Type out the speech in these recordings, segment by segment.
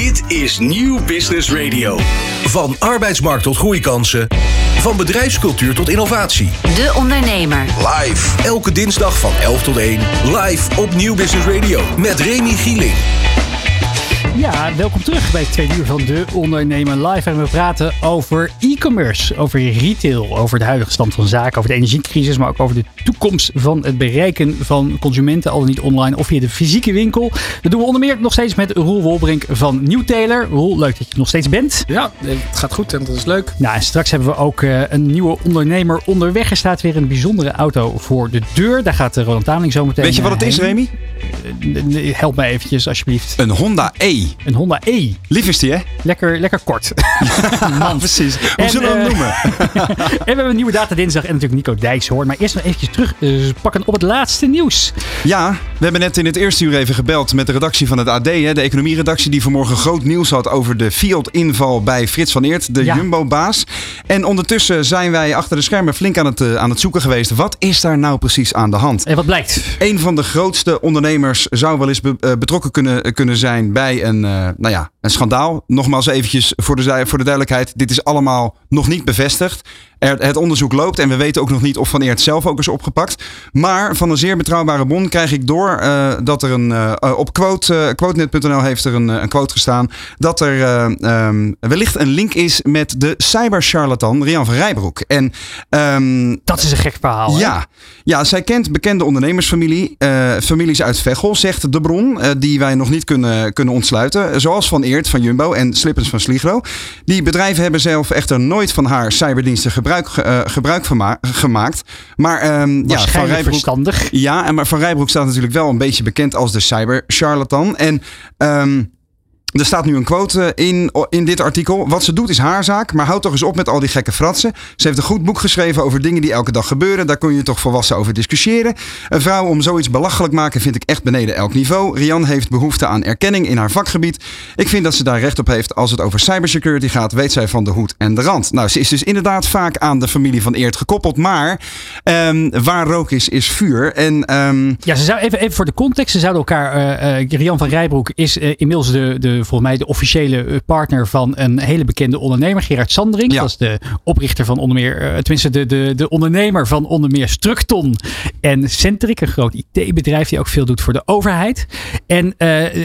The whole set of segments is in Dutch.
Dit is Nieuw Business Radio. Van arbeidsmarkt tot groeikansen. Van bedrijfscultuur tot innovatie. De Ondernemer. Live. Elke dinsdag van 11 tot 1. Live op Nieuw Business Radio. Met Remy Gieling. Ja, welkom terug bij het tweede uur van De Ondernemer Live. En we praten over e-commerce, over retail, over de huidige stand van zaken, over de energiecrisis, maar ook over de toekomst van het bereiken van consumenten, al dan niet online of via de fysieke winkel. Dat doen we onder meer nog steeds met Roel Wolbrink van Nieuwtaler. Roel, leuk dat je er nog steeds bent. Ja, het gaat goed en dat is leuk. Nou, en straks hebben we ook uh, een nieuwe ondernemer onderweg. Er staat weer een bijzondere auto voor de deur. Daar gaat Roland Tameling zo meteen Weet je wat het is, Remy? Help mij eventjes, alsjeblieft. Een Honda E. Een Honda E. Lief is die, hè? Lekker, lekker kort. Man, precies. Hoe zullen we hem noemen? en we hebben een nieuwe Data Dinsdag en natuurlijk Nico Dijkshoorn. Maar eerst nog eventjes terug uh, pakken op het laatste nieuws. Ja, we hebben net in het eerste uur even gebeld met de redactie van het AD. Hè, de economieredactie die vanmorgen groot nieuws had over de Fiat-inval bij Frits van Eert, de ja. Jumbo-baas. En ondertussen zijn wij achter de schermen flink aan het, uh, aan het zoeken geweest. Wat is daar nou precies aan de hand? En wat blijkt? Een van de grootste ondernemers zou wel eens be uh, betrokken kunnen, kunnen zijn bij een, nou ja, een schandaal. Nogmaals eventjes voor de, voor de duidelijkheid. Dit is allemaal nog niet bevestigd. Er, het onderzoek loopt en we weten ook nog niet of Van Eert zelf ook is opgepakt. Maar van een zeer betrouwbare bron krijg ik door uh, dat er een. Uh, op quote, uh, quotenet.nl heeft er een, een, quote gestaan. Dat er um, wellicht een link is met de cybercharlatan Rian van Rijbroek. En, um, dat is een gek verhaal. Ja, ja zij kent bekende ondernemersfamilie. families uit Veghel, zegt de bron. die wij nog niet kunnen, kunnen ontsluiten. Zoals Van Eert van Jumbo en Slippens van Sligro. Die bedrijven hebben zelf echter nooit van haar cyberdiensten gebruikt gebruik, uh, gebruik van gemaakt. Maar um, ja, Van Rijbroek, verstandig. Ja, en maar Van Rijbroek staat natuurlijk wel een beetje bekend als de cyber charlatan. En um, er staat nu een quote in, in dit artikel. Wat ze doet is haar zaak, maar houd toch eens op met al die gekke fratsen. Ze heeft een goed boek geschreven over dingen die elke dag gebeuren. Daar kun je toch volwassen over discussiëren. Een vrouw om zoiets belachelijk maken vind ik echt beneden elk niveau. Rian heeft behoefte aan erkenning in haar vakgebied. Ik vind dat ze daar recht op heeft. Als het over cybersecurity gaat, weet zij van de hoed en de rand. Nou, ze is dus inderdaad vaak aan de familie van Eert gekoppeld. Maar um, waar rook is, is vuur. En, um... Ja, ze zou even, even voor de context. Ze zouden elkaar... Uh, uh, Rian van Rijbroek is inmiddels de... de volgens mij de officiële partner van een hele bekende ondernemer, Gerard Sandring. Ja. Dat is de oprichter van onder meer, uh, tenminste de, de, de ondernemer van onder meer Structon en Centric, een groot IT-bedrijf die ook veel doet voor de overheid. En uh,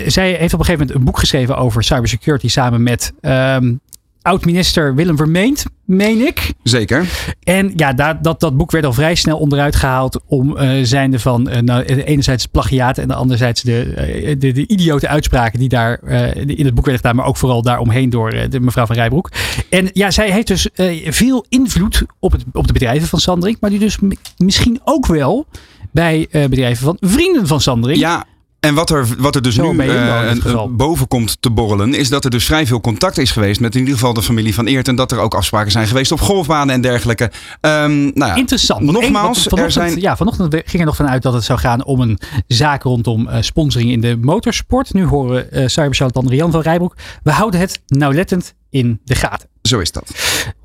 zij heeft op een gegeven moment een boek geschreven over cybersecurity samen met um, oud-minister Willem Vermeend, meen ik. Zeker. En ja, dat, dat, dat boek werd al vrij snel onderuit gehaald om uh, zijnde van uh, nou, enerzijds plagiaat en anderzijds de, uh, de, de idiote uitspraken die daar in het boek werden gedaan, maar ook vooral daaromheen door de mevrouw van Rijbroek. En ja, zij heeft dus veel invloed op, het, op de bedrijven van Sandring, maar die dus misschien ook wel bij bedrijven van vrienden van Sandring. Ja. En wat er, wat er dus Zo nu uh, boven komt te borrelen, is dat er dus vrij veel contact is geweest met in ieder geval de familie van Eert. En dat er ook afspraken zijn geweest op golfbanen en dergelijke. Um, nou ja, Interessant. Nogmaals, Eén, er zijn. Ja, vanochtend ging er nog vanuit dat het zou gaan om een zaak rondom uh, sponsoring in de motorsport. Nu horen uh, cybercharlatan Rian van Rijbroek. We houden het nauwlettend in de gaten. Zo is dat.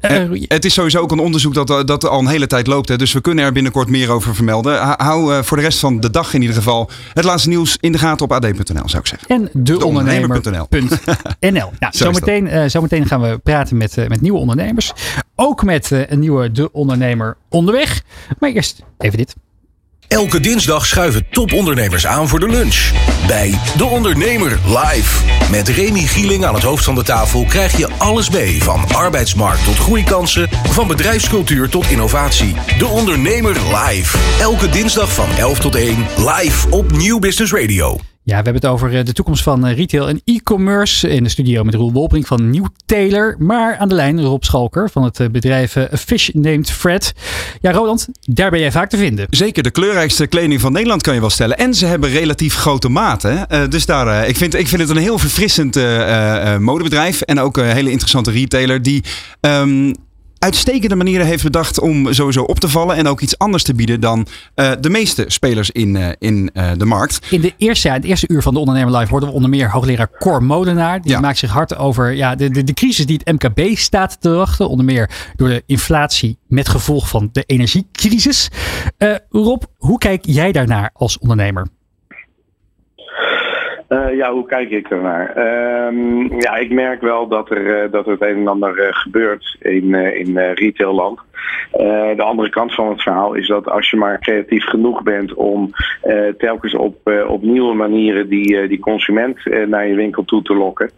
Uh, het is sowieso ook een onderzoek dat, dat al een hele tijd loopt. Hè, dus we kunnen er binnenkort meer over vermelden. Hou uh, voor de rest van de dag in ieder geval het laatste nieuws in de gaten op ad.nl zou ik zeggen. En deondernemer.nl. De nou, zometeen, uh, zometeen gaan we praten met, met nieuwe ondernemers. Ook met een nieuwe De Ondernemer onderweg. Maar eerst even dit. Elke dinsdag schuiven topondernemers aan voor de lunch. Bij De Ondernemer live. Met Remy Gieling aan het hoofd van de tafel krijg je alles mee. Van arbeidsmarkt tot groeikansen, van bedrijfscultuur tot innovatie. De Ondernemer live. Elke dinsdag van 11 tot 1 live op Nieuw Business Radio. Ja, we hebben het over de toekomst van retail en e-commerce. In de studio met Roel Wolbrink van Nieuw Taylor. Maar aan de lijn Rob Schalker van het bedrijf Fish Named Fred. Ja, Roland, daar ben jij vaak te vinden. Zeker, de kleurrijkste kleding van Nederland kan je wel stellen. En ze hebben relatief grote maten. Dus daar, ik, vind, ik vind het een heel verfrissend modebedrijf. En ook een hele interessante retailer die... Um, uitstekende manieren heeft bedacht om sowieso op te vallen. En ook iets anders te bieden dan uh, de meeste spelers in, uh, in uh, de markt. In, de eerste, ja, het eerste uur van de Ondernemer Live hoorden we onder meer hoogleraar Cor Molenaar. Die ja. maakt zich hard over ja, de, de, de crisis die het MKB staat te wachten. Onder meer door de inflatie met gevolg van de energiecrisis. Rob, hoe kijk jij daarnaar als ondernemer? Uh, ja, hoe kijk ik ernaar? Uh, ja, ik merk wel dat er, uh, dat er het een en ander gebeurt in, in retailland. de andere kant van het verhaal is dat als je maar creatief genoeg bent om telkens op, op nieuwe manieren die, die consument naar je winkel toe te lokken,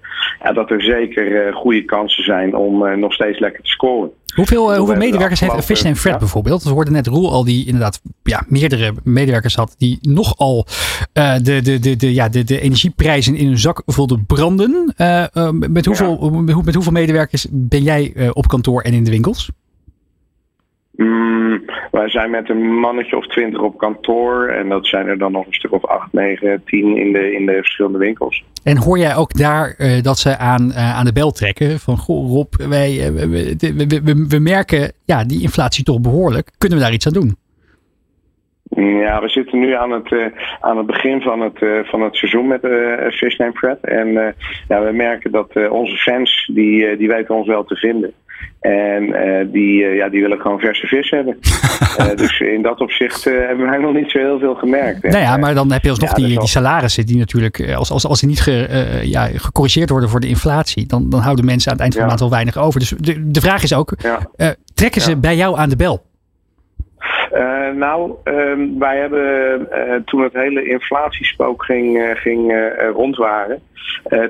dat er zeker goede kansen zijn om nog steeds lekker te scoren. Hoeveel, uh, hoeveel medewerkers heeft Fish and Fred ja. bijvoorbeeld? We hoorden net Roel al die inderdaad ja, meerdere medewerkers had die nogal uh, de, de, de, de, ja, de, de energieprijzen in hun zak voelden branden. Uh, met, hoeveel, ja. met hoeveel medewerkers ben jij op kantoor en in de winkels? Mm, wij zijn met een mannetje of twintig op kantoor. En dat zijn er dan nog een stuk of acht, negen, tien in de, in de verschillende winkels. En hoor jij ook daar uh, dat ze aan, uh, aan de bel trekken? Van goh Rob, wij, uh, we, we, we, we, merken ja, die inflatie toch behoorlijk. Kunnen we daar iets aan doen? Ja, we zitten nu aan het, uh, aan het begin van het, uh, van het seizoen met uh, Fish Name Fred. En ja, we merken dat onze fans, die, die weten ons wel te vinden. En die, ja, die willen gewoon verse vis hebben. dus in dat opzicht hebben wij nog niet zo heel veel gemerkt. Nou ja, maar dan heb je alsnog ja, die, die salarissen die natuurlijk, als, als, als die niet ge, ja, gecorrigeerd worden voor de inflatie, dan, dan houden mensen aan het eind van de maand wel weinig over. Dus de, de vraag is ook, trekken ze bij jou aan de bel? Uh, nou, uh, wij hebben uh, toen het hele inflatiespook ging, uh, ging rondwaren,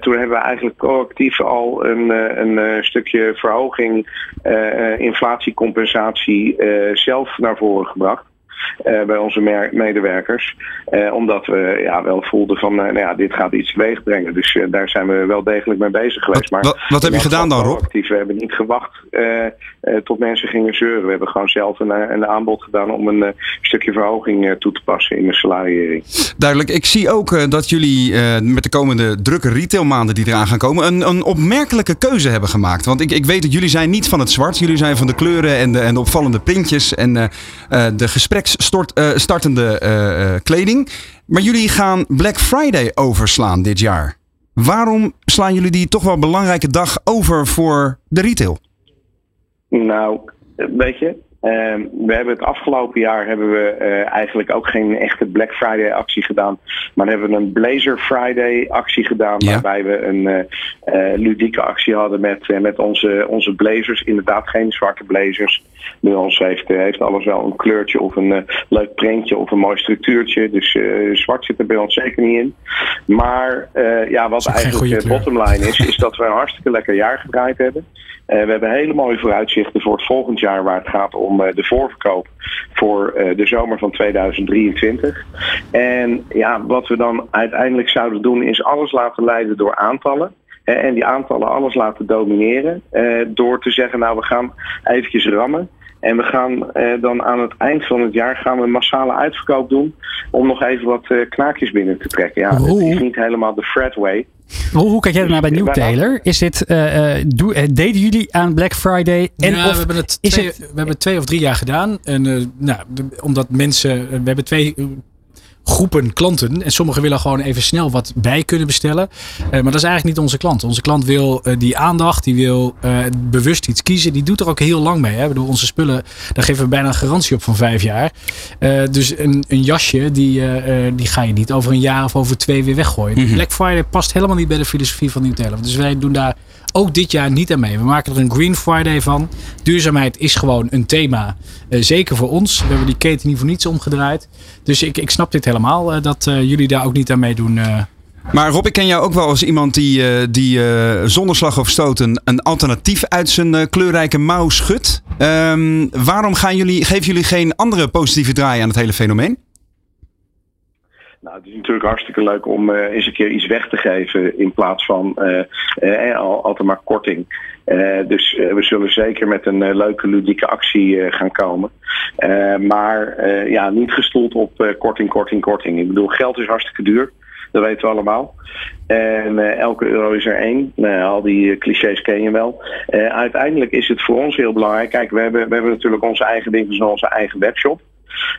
toen hebben we eigenlijk coactief al een, een stukje verhoging inflatiecompensatie zelf naar voren gebracht. Uh, bij onze medewerkers. Uh, omdat we ja, wel voelden van, uh, nou ja, dit gaat iets teweeg brengen. Dus daar zijn we wel degelijk mee bezig geweest. Maar wat, wat heb je gedaan dan, Rob? Actief. We hebben niet gewacht tot mensen gingen zeuren. We hebben gewoon zelf een, een aanbod gedaan om een stukje verhoging toe te passen in de salariering. Duidelijk. Ik zie ook dat jullie met de komende drukke retailmaanden die eraan gaan komen, een, een opmerkelijke keuze hebben gemaakt. Want ik, ik weet dat jullie zijn niet van het zwart. Jullie zijn van de kleuren en de, en de opvallende printjes en de stort, uh, startende uh, kleding. Maar jullie gaan Black Friday overslaan dit jaar. Waarom slaan jullie die toch wel belangrijke dag over voor de retail? Nou, weet je, we hebben het afgelopen jaar hebben we uh, eigenlijk ook geen echte Black Friday actie gedaan. Maar hebben we een Blazer Friday actie gedaan. Ja. Waarbij we een uh, uh, ludieke actie hadden met, met onze, onze blazers. Inderdaad geen zwarte blazers. Bij ons heeft, heeft alles wel een kleurtje of een leuk printje of een mooi structuurtje. Dus zwart zit er bij ons zeker niet in. Maar ja, wat eigenlijk de bottomline is, is dat we een hartstikke lekker jaar gedraaid hebben. We hebben hele mooie vooruitzichten voor het volgend jaar waar het gaat om uh, de voorverkoop voor uh, de zomer van 2023. En ja, wat we dan uiteindelijk zouden doen is alles laten leiden door aantallen. En die aantallen alles laten domineren. door te zeggen, nou we gaan eventjes rammen. En we gaan eh, dan aan het eind van het jaar gaan we een massale uitverkoop doen. Om nog even wat uh, knaakjes binnen te trekken. Ja, het is niet helemaal de Fred way. Hoe, hoe kijk jij naar bij New Taylor? Is dit, uh, doe, deden jullie aan Black Friday? En ja, of we, hebben het twee, het... we hebben twee of drie jaar gedaan. En, nou, omdat mensen, we hebben twee groepen klanten. En sommigen willen gewoon even snel wat bij kunnen bestellen. Uh, maar dat is eigenlijk niet onze klant. Onze klant wil uh, die aandacht, die wil uh, bewust iets kiezen. Die doet er ook heel lang mee. Hè. Bedoel, onze spullen, daar geven we bijna een garantie op van vijf jaar. dus een, een jasje, die, die ga je niet over een jaar of over twee weer weggooien. Mm -hmm. Black Friday past helemaal niet bij de filosofie van Nutella. Dus wij doen daar ook dit jaar niet aan mee. We maken er een Green Friday van. Duurzaamheid is gewoon een thema. Uh, zeker voor ons. We hebben die keten niet voor niets omgedraaid. Dus ik, ik snap dit helemaal uh, dat uh, jullie daar ook niet aan meedoen. Maar Rob, ik ken jou ook wel als iemand die, die zonder slag of stoot een, alternatief uit zijn kleurrijke mouw schudt. Um, waarom gaan jullie, geven jullie geen andere positieve draai aan het hele fenomeen? Nou, het is natuurlijk hartstikke leuk om uh, eens een keer iets weg te geven in plaats van uh, uh, altijd maar korting. dus we zullen zeker met een leuke ludieke actie gaan komen. maar ja, niet gestoeld op korting, korting, korting. Ik bedoel, geld is hartstikke duur. Dat weten we allemaal. En elke euro is er één. Nou, al die clichés ken je wel. uiteindelijk is het voor ons heel belangrijk. Kijk, we hebben, we hebben natuurlijk onze eigen winkels en onze eigen webshop.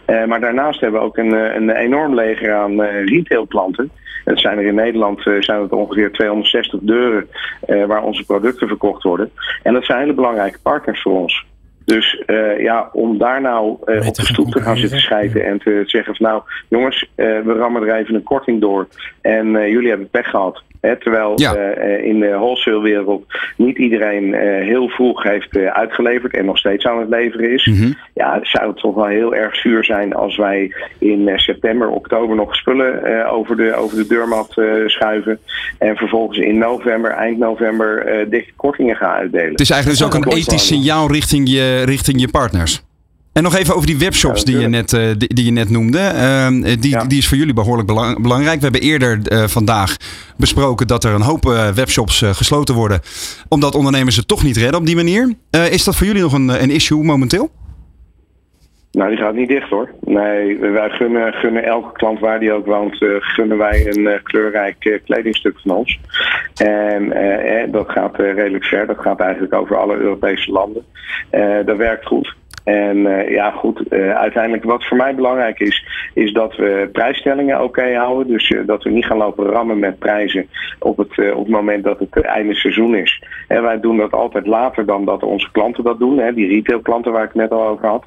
Uh, maar daarnaast hebben we ook een, eh, een enorm leger aan uh, retailklanten. Het zijn er in Nederland zijn het ongeveer 260 deuren waar onze producten verkocht worden. En dat zijn hele belangrijke partners voor ons. Dus uh, ja, om daar nou uh, op de stoep te gaan zitten schijten en te zeggen van nou jongens, uh, we rammen er even een korting door en jullie hebben pech gehad. Hè, terwijl ja. in de wholesale wereld niet iedereen heel vroeg heeft uitgeleverd en nog steeds aan het leveren is. Mm -hmm. Ja, zou het toch wel heel erg zuur zijn als wij in september, oktober nog spullen over, de, over de deurmat schuiven. En vervolgens in november, eind november, dikke kortingen gaan uitdelen. Het is eigenlijk dus ook een ethisch signaal richting je, richting je partners. En nog even over die webshops die, je net, uh, die, die, je net noemde. Uh, die, ja. die is voor jullie behoorlijk belang, belangrijk. We hebben eerder uh, vandaag besproken dat er een hoop webshops gesloten worden. Omdat ondernemers het toch niet redden op die manier. is dat voor jullie nog een, een issue momenteel? Nou, die gaat niet dicht hoor. Nee, wij gunnen, gunnen elke klant waar die ook woont, uh, gunnen wij een uh, kleurrijk uh, kledingstuk van ons. En eh, dat gaat redelijk ver. Dat gaat eigenlijk over alle Europese landen. dat werkt goed. En ja, goed, uiteindelijk wat voor mij belangrijk is, is dat we prijsstellingen oké houden. Dus dat we niet gaan lopen rammen met prijzen op het, op het moment dat het einde seizoen is. En wij doen dat altijd later dan dat onze klanten dat doen. Hè, die retailklanten waar ik net al over had.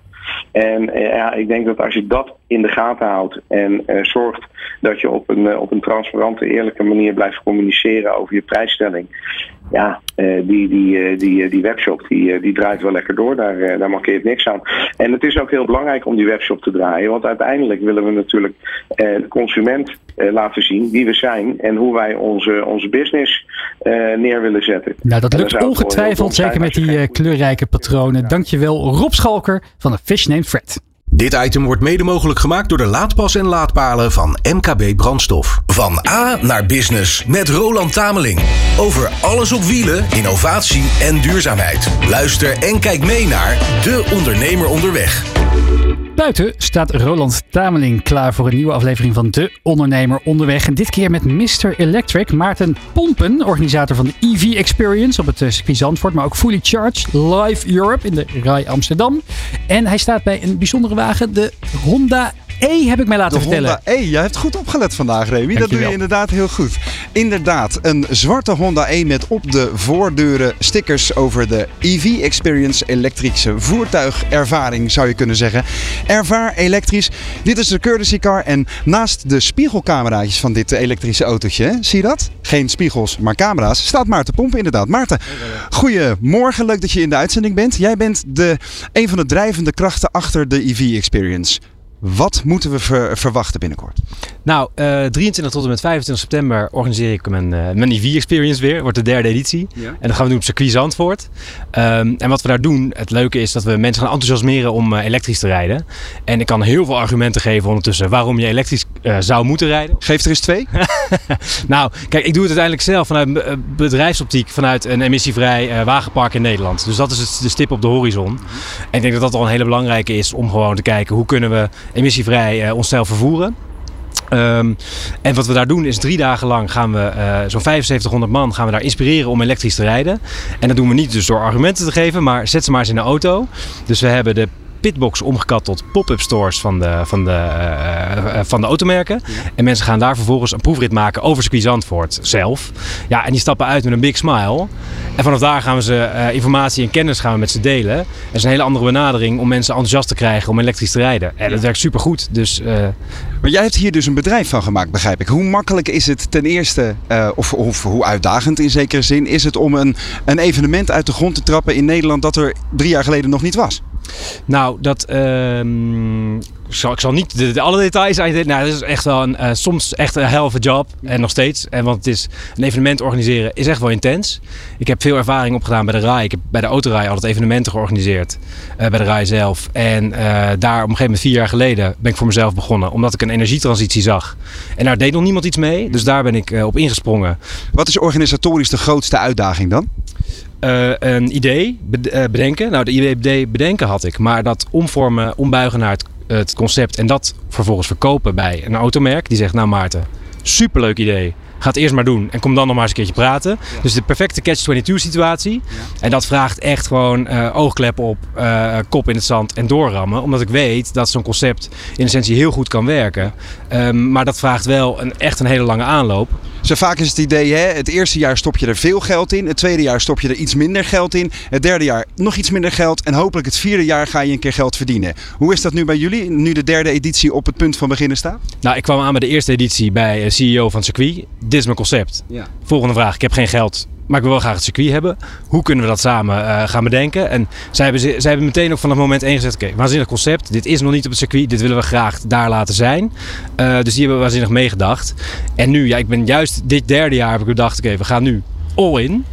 En uh, ja, ik denk dat als je dat in de gaten houdt en uh, zorgt dat je op een, uh, op een transparante, eerlijke manier blijft communiceren over je prijsstelling. Ja, die, die, die, die webshop die, die draait wel lekker door, daar, daar markeert niks aan. En het is ook heel belangrijk om die webshop te draaien, want uiteindelijk willen we natuurlijk de consument laten zien wie we zijn en hoe wij onze, onze business neer willen zetten. Nou, dat lukt ongetwijfeld, zeker met die kleurrijke patronen. Dankjewel Rob Schalker van de Fish Named Fred. Dit item wordt mede mogelijk gemaakt door de laadpas en laadpalen van MKB Brandstof. Van A naar business met Roland Tameling. Over alles op wielen, innovatie en duurzaamheid. Luister en kijk mee naar De Ondernemer Onderweg. Buiten staat Roland Tameling klaar voor een nieuwe aflevering van De Ondernemer Onderweg. En dit keer met Mr. Electric, Maarten Pompen, organisator van de EV Experience op het circuit Zandvoort. Maar ook Fully Charged Live Europe in de RAI Amsterdam. En hij staat bij een bijzondere wagen, de Honda E heb ik mij laten de vertellen. Honda E, jij hebt goed opgelet vandaag, Remy. Dat doe je inderdaad heel goed. Inderdaad, een zwarte Honda E met op de voordeuren stickers over de EV Experience elektrische voertuigervaring, zou je kunnen zeggen. Ervaar elektrisch. Dit is de courtesy car en naast de spiegelcameraatjes van dit elektrische autootje, zie je dat? Geen spiegels, maar camera's, staat Maarten Pompen inderdaad. Maarten, goedemorgen. Leuk dat je in de uitzending bent. Jij bent de, een van de drijvende krachten achter de EV Experience. Wat moeten we ver, verwachten binnenkort? Nou, uh, 23 tot en met 25 september organiseer ik mijn, uh, mijn EV Experience weer. Wordt de derde editie. Ja. En dat gaan we doen op circuit Zandvoort. Um, en wat we daar doen, het leuke is dat we mensen gaan enthousiasmeren om uh, elektrisch te rijden. En ik kan heel veel argumenten geven ondertussen waarom je elektrisch zou moeten rijden. Geef er eens twee. nou, kijk, ik doe het uiteindelijk zelf vanuit bedrijfsoptiek. Vanuit een emissievrij wagenpark in Nederland. Dus dat is het, de stip op de horizon. En ik denk dat dat al een hele belangrijke is om gewoon te kijken hoe kunnen we emissievrij uh, onszelf vervoeren. Um, en wat we daar doen is drie dagen lang gaan we uh, zo'n 7500 man gaan we daar inspireren om elektrisch te rijden. En dat doen we niet dus door argumenten te geven, maar zet ze maar eens in de auto. Dus we hebben de pitbox omgekat tot pop-up stores van de, van de, uh, van de automerken. Ja. En mensen gaan daar vervolgens een proefrit maken over circuit Zandvoort zelf. Ja, en die stappen uit met een big smile. En vanaf daar gaan we ze uh, informatie en kennis gaan we met ze delen. Het is een hele andere benadering om mensen enthousiast te krijgen om elektrisch te rijden. En dat werkt super goed. Dus, maar jij hebt hier dus een bedrijf van gemaakt, begrijp ik. Hoe makkelijk is het ten eerste, of, of hoe uitdagend in zekere zin, is het om een, een evenement uit de grond te trappen in Nederland dat er drie jaar geleden nog niet was? Nou, dat. Um, ik, zal, niet alle details uit. Nou, dat is echt wel een, uh, soms echt een a job. En nog steeds. En want het is een evenement organiseren is echt wel intens. Ik heb veel ervaring opgedaan bij de RAI. Ik heb bij de autorij altijd evenementen georganiseerd. Uh, bij de RAI zelf. En uh, daar op een gegeven moment vier jaar geleden ben ik voor mezelf begonnen. Omdat ik een energietransitie zag. En daar deed nog niemand iets mee. Dus daar ben ik op ingesprongen. Wat is organisatorisch de grootste uitdaging dan? Uh, een idee bedenken. Nou, de idee bedenken had ik, maar dat omvormen, ombuigen naar het, het, concept en dat vervolgens verkopen bij een automerk die zegt: Nou, Maarten, superleuk idee. Ga het eerst maar doen en kom dan nog maar eens een keertje praten. Ja. Dus de perfecte catch-22 situatie. Ja. En dat vraagt echt gewoon uh, oogklep op, uh, kop in het zand en doorrammen. Omdat ik weet dat zo'n concept in essentie heel goed kan werken. Um, maar dat vraagt wel een, echt een hele lange aanloop. Zo vaak is het idee, hè, het eerste jaar stop je er veel geld in. Het tweede jaar stop je er iets minder geld in. Het derde jaar nog iets minder geld. En hopelijk het vierde jaar ga je een keer geld verdienen. Hoe is dat nu bij jullie, nu de derde editie op het punt van beginnen staat? Nou, ik kwam aan bij de eerste editie bij eh, CEO van Circuit. Dit is mijn concept. Ja. Volgende vraag. Ik heb geen geld, maar ik wil wel graag het circuit hebben. Hoe kunnen we dat samen uh, gaan bedenken? En zij hebben, zij hebben meteen ook vanaf moment één gezegd... oké, waanzinnig concept. Dit is nog niet op het circuit. Dit willen we graag daar laten zijn. Uh, dus die hebben waanzinnig meegedacht. En nu, ja, ik ben juist dit derde jaar heb ik bedacht... oké, we gaan nu all in.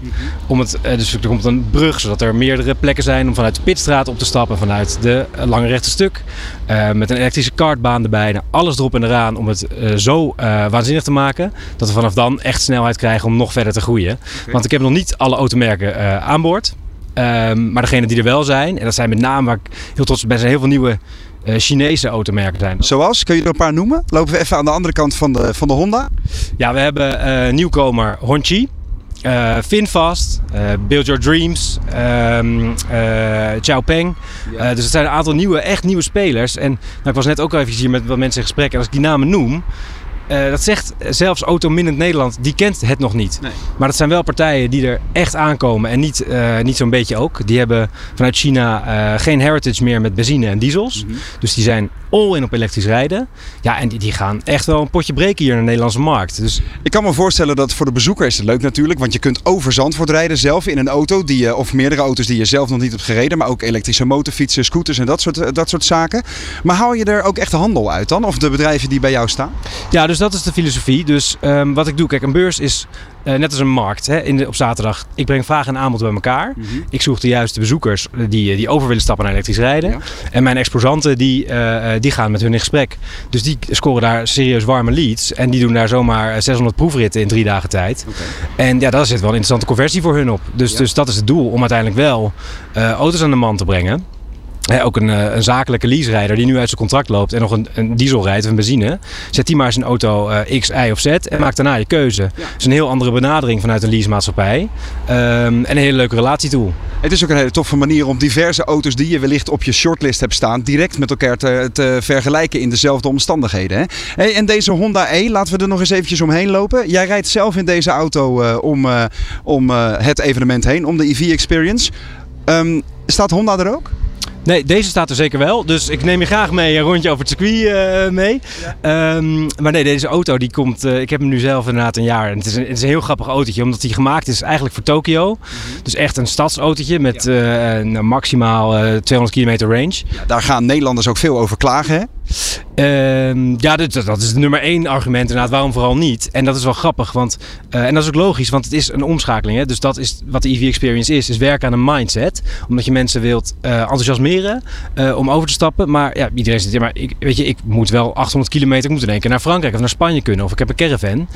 Om het, dus er komt een brug, zodat er meerdere plekken zijn om vanuit de Pitstraat op te stappen. Vanuit de lange rechte stuk. Uh, met een elektrische kartbaan erbij. Nou, alles erop en eraan om het uh, zo uh, waanzinnig te maken. Dat we vanaf dan echt snelheid krijgen om nog verder te groeien. Okay. Want ik heb nog niet alle automerken aan boord. Um, maar degene die er wel zijn, en dat zijn met name waar ik heel trots op ben, zijn heel veel nieuwe Chinese automerken zijn. Zoals? Kun je er een paar noemen? Lopen we even aan de andere kant van de, van de Honda. Ja, we hebben nieuwkomer Honchi. Uh, Finfast, uh, Build Your Dreams, um, uh, Xiaopeng. Ja. dus het zijn een aantal nieuwe, echt nieuwe spelers. En nou, ik was net ook al even hier met wat mensen in gesprek. En als ik die namen noem, uh, dat zegt zelfs Autominnend Nederland, die kent het nog niet. Nee. Maar dat zijn wel partijen die er echt aankomen en niet, uh, niet zo'n beetje ook. Die hebben vanuit China uh, geen heritage meer met benzine en diesels. Mm -hmm. Dus die zijn all in op elektrisch rijden. Ja, en die, die gaan echt wel een potje breken hier in de Nederlandse markt. Dus... Ik kan me voorstellen dat voor de bezoeker is het leuk natuurlijk. Want je kunt over Zandvoort rijden zelf in een auto. Die je, of meerdere auto's die je zelf nog niet hebt gereden. Maar ook elektrische motorfietsen, scooters en dat soort, dat soort zaken. Maar hou je er ook echt de handel uit dan? Of de bedrijven die bij jou staan? Ja, dus dat is de filosofie. Dus um, wat ik doe, kijk, een beurs is uh, net als een markt hè, in de, op zaterdag. Ik breng vraag en aanbod bij elkaar. Mm -hmm. Ik zoek de juiste bezoekers die, die over willen stappen naar elektrisch rijden. Ja. En mijn exposanten die, uh, die gaan met hun in gesprek. Dus die scoren daar serieus warme leads. En die doen daar zomaar 600 proefritten in drie dagen tijd. Okay. En ja, daar zit wel een interessante conversie voor hun op. Dus, ja. dus dat is het doel om uiteindelijk wel uh, auto's aan de man te brengen. He, ook een, een, zakelijke leaserijder die nu uit zijn contract loopt en nog een, een diesel rijdt of een benzine. Zet die maar zijn auto uh, X, Y of Z en maakt daarna je keuze. Ja. Dus een heel andere benadering vanuit een leasemaatschappij. Um, en een hele leuke relatietool. Het is ook een hele toffe manier om diverse auto's die je wellicht op je shortlist hebt staan, direct met elkaar te, te vergelijken in dezelfde omstandigheden. Hè? Hey, en deze Honda E, laten we er nog eens eventjes omheen lopen. Jij rijdt zelf in deze auto uh, om, uh, om het evenement heen, om de EV Experience. Um, staat Honda er ook? Nee, deze staat er zeker wel. Dus ik neem je graag mee een rondje over het circuit uh, mee. Ja. Um, maar nee, deze auto die komt... Uh, ik heb hem nu zelf inderdaad een jaar. En het is een, het is een heel grappig autootje. Omdat hij gemaakt is eigenlijk voor Tokio. Mm -hmm. Dus echt een stadsautootje met ja. uh, een maximaal 200 kilometer range. Ja, daar gaan Nederlanders ook veel over klagen, hè? Uh, ja, dat, dat is het nummer één argument inderdaad. Waarom vooral niet? En dat is wel grappig. Want, uh, en dat is ook logisch, want het is een omschakeling. Hè? Dus dat is wat de EV Experience is. Is werken aan een mindset. Omdat je mensen wilt uh, enthousiasmeren om over te stappen. Maar ja, iedereen zegt, ja, maar ik, weet je, ik moet wel 800 kilometer. Ik moet in één keer naar Frankrijk of naar Spanje kunnen. Of ik heb een caravan.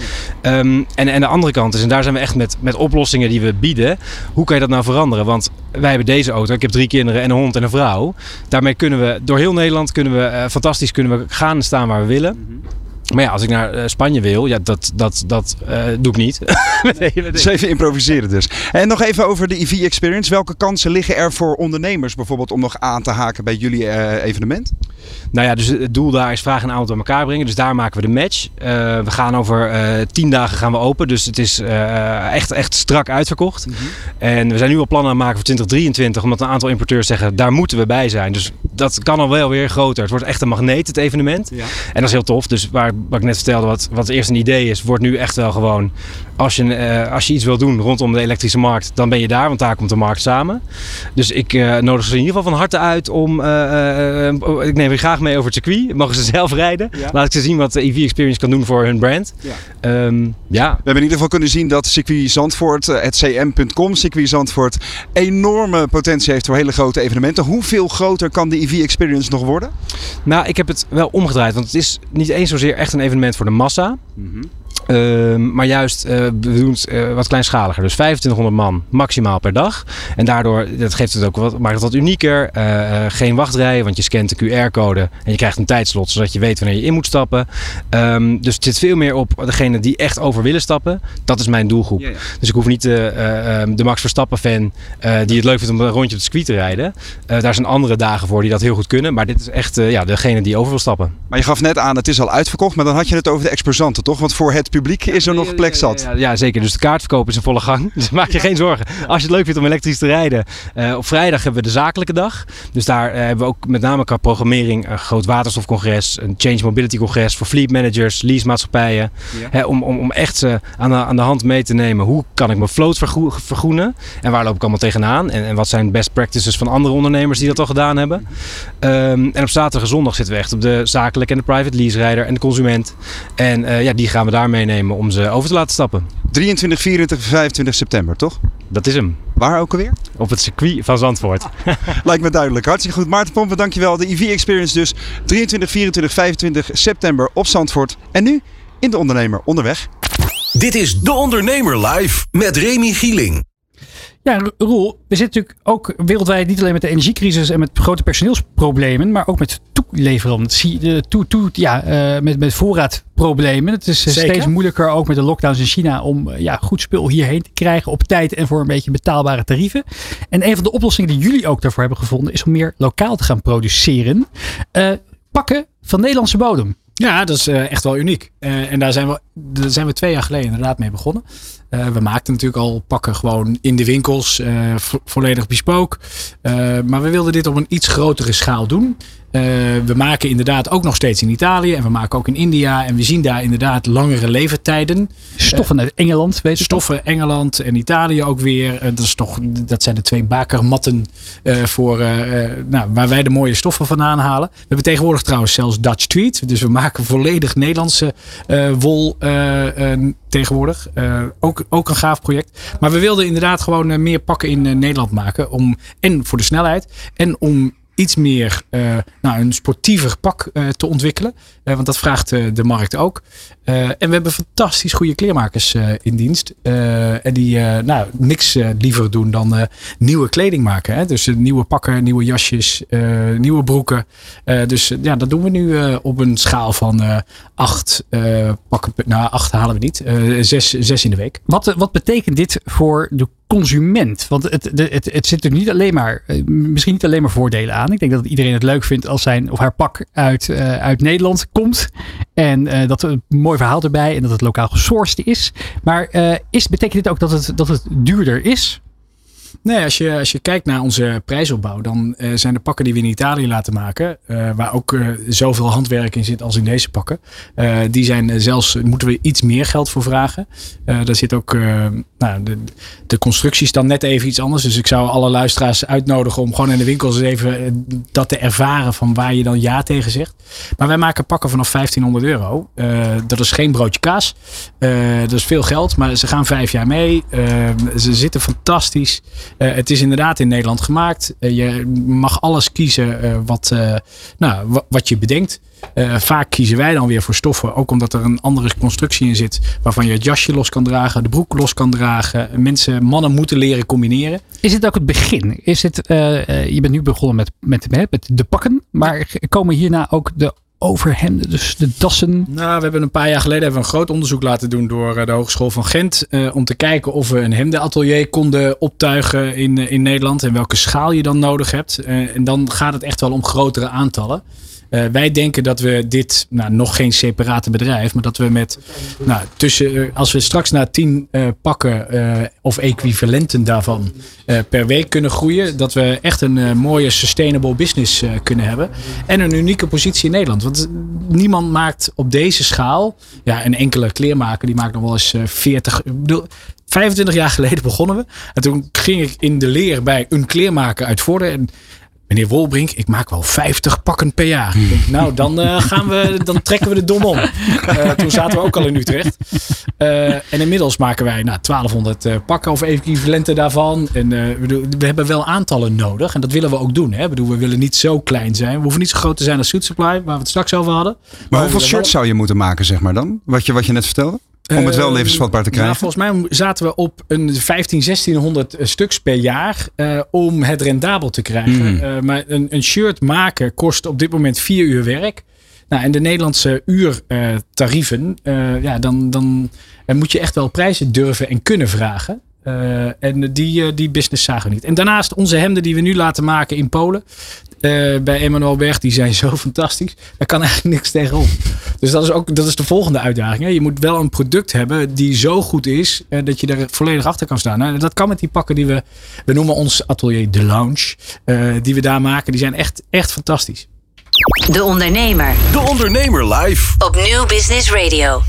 Um, en, en de andere kant is, en daar zijn we echt met, met oplossingen die we bieden. Hoe kan je dat nou veranderen? Want wij hebben deze auto. Ik heb drie kinderen en een hond en een vrouw. Daarmee kunnen we door heel Nederland kunnen we fantastisch kunnen we gaan staan waar we willen. -hmm. Maar ja, als ik naar uh, Spanje wil, ja, dat, dat, dat uh, doe ik niet. dus even improviseren dus. En nog even over de EV Experience. Welke kansen liggen er voor ondernemers bijvoorbeeld om nog aan te haken bij jullie uh, evenement? Nou ja, dus het doel daar is vraag en aanbod bij elkaar brengen. Dus daar maken we de match. we gaan over tien dagen gaan we open. Dus het is echt, echt strak uitverkocht. Mm -hmm. En we zijn nu al plannen aan het maken voor 2023. Omdat een aantal importeurs zeggen, daar moeten we bij zijn. Dus dat kan al wel weer groter. Het wordt echt een magneet, het evenement. Ja. En dat is heel tof. Dus waar wat ik net vertelde, wat, wat eerst een idee is, wordt nu echt wel gewoon. Als je, uh, als je iets wil doen rondom de elektrische markt, dan ben je daar, want daar komt de markt samen. Dus ik uh, nodig ze in ieder geval van harte uit om. Uh, ik neem je graag mee over het circuit. Mogen ze zelf rijden. Ja. Laat ik ze zien wat de EV Experience kan doen voor hun brand. Ja. Um, ja. We hebben in ieder geval kunnen zien dat circuit Zandvoort, het cm.com, circuit Zandvoort, enorme potentie heeft voor hele grote evenementen. Hoeveel groter kan de EV Experience nog worden? Nou, ik heb het wel omgedraaid, want het is niet eens zozeer echt een evenement voor de massa. Mm -hmm. Uh, maar juist, uh, we doen het uh, wat kleinschaliger. Dus 2500 man maximaal per dag. En daardoor, dat geeft het ook wat, maakt het wat unieker. geen wachtrijen, want je scant de QR-code en je krijgt een tijdslot, zodat je weet wanneer je in moet stappen. Um, dus het zit veel meer op degene die echt over willen stappen. Dat is mijn doelgroep. Dus ik hoef niet de Max Verstappen-fan die het leuk vindt om een rondje op de circuit te rijden. daar zijn andere dagen voor die dat heel goed kunnen. Maar dit is echt ja, degene die over wil stappen. Maar je gaf net aan, het is al uitverkocht. Maar dan had je het over de exposanten, toch? Want voor het publiek publiek is er nog plek zat. Ja, ja, zeker. Dus de kaartverkoop is in volle gang. Dus maak je geen zorgen. Als je het leuk vindt om elektrisch te rijden. Uh, op vrijdag hebben we de zakelijke dag. Dus daar uh, hebben we ook met name qua programmering een groot waterstofcongres. Een Change Mobility congres voor fleet managers, leasemaatschappijen. Ja. Hè, om, om, om echt ze aan de, aan de hand mee te nemen. Hoe kan ik mijn vloot vergroenen? En waar loop ik allemaal tegenaan? En, en wat zijn best practices van andere ondernemers die dat al gedaan hebben? Um, en op zaterdag en zondag zitten we echt op de zakelijke en de private lease rijder en de consument. En uh, ja, die gaan we daar meenemen om ze over te laten stappen. 23, 24, 25 september, toch? Dat is hem. Waar ook alweer? Op het circuit van Zandvoort. Lijkt me duidelijk. Hartstikke goed. Maarten Pompen, dankjewel. De EV Experience dus 23, 24, 25 september op Zandvoort. En nu in De Ondernemer onderweg. Dit is De Ondernemer live met Remy Gieling. Ja, Roel, we zitten natuurlijk ook wereldwijd niet alleen met de energiecrisis en met grote personeelsproblemen, maar ook met toeleverantie, toe, toe, ja, uh, met, met voorraadproblemen. Het is Zeker? steeds moeilijker, ook met de lockdowns in China, om ja, goed spul hierheen te krijgen op tijd en voor een beetje betaalbare tarieven. En een van de oplossingen die jullie ook daarvoor hebben gevonden, is om meer lokaal te gaan produceren. Uh, pakken van Nederlandse bodem. Ja, dat is uh, echt wel uniek. Uh, en daar zijn, we, daar zijn we twee jaar geleden inderdaad mee begonnen. Uh, we maakten natuurlijk al pakken gewoon in de winkels, vo volledig bespook. maar we wilden dit op een iets grotere schaal doen. Uh, we maken inderdaad ook nog steeds in Italië en we maken ook in India. En we zien daar inderdaad langere leeftijden. Stoffen uit Engeland, weet je Stoffen toch? Engeland en Italië ook weer. Uh, dat, is toch, dat zijn de twee bakermatten uh, voor, nou, waar wij de mooie stoffen vandaan halen. We hebben tegenwoordig trouwens zelfs Dutch Tweed. Dus we maken volledig Nederlandse wol tegenwoordig. ook, ook een gaaf project. Maar we wilden inderdaad gewoon meer pakken in Nederland maken. Om, en voor de snelheid. En om iets meer uh, nou, een sportiever pak uh, te ontwikkelen. Uh, want dat vraagt de markt ook. en we hebben fantastisch goede kleermakers in dienst. en die nou, niks liever doen dan nieuwe kleding maken. Hè? Dus nieuwe pakken, nieuwe jasjes, nieuwe broeken. dus ja, dat doen we nu op een schaal van acht pakken. Nou, acht halen we niet. zes, zes in de week. Wat, wat betekent dit voor de consument? Want het, het, het zit er niet alleen maar, eh, misschien niet alleen maar voordelen aan. Ik denk dat iedereen het leuk vindt als zijn of haar pak uit, uh, uit Nederland komt. En uh, dat er een mooi verhaal erbij en dat het lokaal gesourced is. Maar is, betekent dit ook dat het, dat het duurder is? Nee, als je, als je kijkt naar onze prijsopbouw, dan uh, zijn de pakken die we in Italië laten maken, uh, waar ook uh, zoveel handwerk in zit als in deze pakken, die zijn zelfs, moeten we iets meer geld voor vragen. daar zit ook, nou, de, de constructie is dan net even iets anders. Dus ik zou alle luisteraars uitnodigen om gewoon in de winkels even dat te ervaren van waar je dan ja tegen zegt. Maar wij maken pakken vanaf 1500 euro. dat is geen broodje kaas. dat is veel geld, maar ze gaan vijf jaar mee. ze zitten fantastisch. Uh, het is inderdaad in Nederland gemaakt. Uh, je mag alles kiezen uh, wat, nou, wat je bedenkt. vaak kiezen wij dan weer voor stoffen, ook omdat er een andere constructie in zit, waarvan je het jasje los kan dragen, de broek los kan dragen. Mensen, mannen moeten leren combineren. Is het ook het begin? Is het, je bent nu begonnen met, met, met de pakken, maar komen hierna ook de overhemden, dus de dassen? Nou, we hebben een paar jaar geleden een groot onderzoek laten doen door eh, de Hogeschool van Gent. Uh, om te kijken of we een hemdenatelier konden optuigen in, uh, in Nederland. En welke schaal je dan nodig hebt. En dan gaat het echt wel om grotere aantallen. Uh, wij denken dat we dit, nou, nog geen separate bedrijf, maar dat we met, nou, tussen, uh, als we straks naar tien uh, pakken of equivalenten daarvan per week kunnen groeien, dat we echt een mooie sustainable business kunnen hebben. En een unieke positie in Nederland. Want niemand maakt op deze schaal, ja, een enkele kleermaker die maakt nog wel eens 40, ik bedoel, 25 jaar geleden begonnen we. En toen ging ik in de leer bij een kleermaker uit Vorden. En meneer Wolbrink, ik maak wel 50 pakken per jaar. Hmm. Nou, dan, uh, gaan we, dan trekken we de dom om. Uh, toen zaten we ook al in Utrecht. Uh, en inmiddels maken wij nou, 1200 pakken of equivalenten daarvan. En we, we, hebben wel aantallen nodig. En dat willen we ook doen. Hè? Bedoel, we willen niet zo klein zijn. We hoeven niet zo groot te zijn als Suit Supply, waar we het straks over hadden. Maar, maar hoeveel shirts zou je moeten maken, zeg maar dan? Wat je, wat je net vertelde? Om het wel ehm, levensvatbaar te krijgen? Nou, volgens mij zaten we op een 15, 1600 stuks per jaar uh, om het rendabel te krijgen. Mm. Uh, maar een, een, shirt maken kost op dit moment vier uur werk. Nou, en de Nederlandse uurtarieven, uh, ja, dan, dan moet je echt wel prijzen durven en kunnen vragen. Uh, en die, die business zagen we niet. En daarnaast onze hemden die we nu laten maken in Polen. Uh, bij Emmanuel Berg, die zijn zo fantastisch. Daar kan eigenlijk niks tegenop. Dus dat is ook dat is de volgende uitdaging. Hè. Je moet wel een product hebben die zo goed is dat je er volledig achter kan staan. Nou, dat kan met die pakken die we, we noemen ons atelier de lounge, uh, die we daar maken. Die zijn echt, echt fantastisch. De Ondernemer. De Ondernemer live. Op Nieuw Business Radio.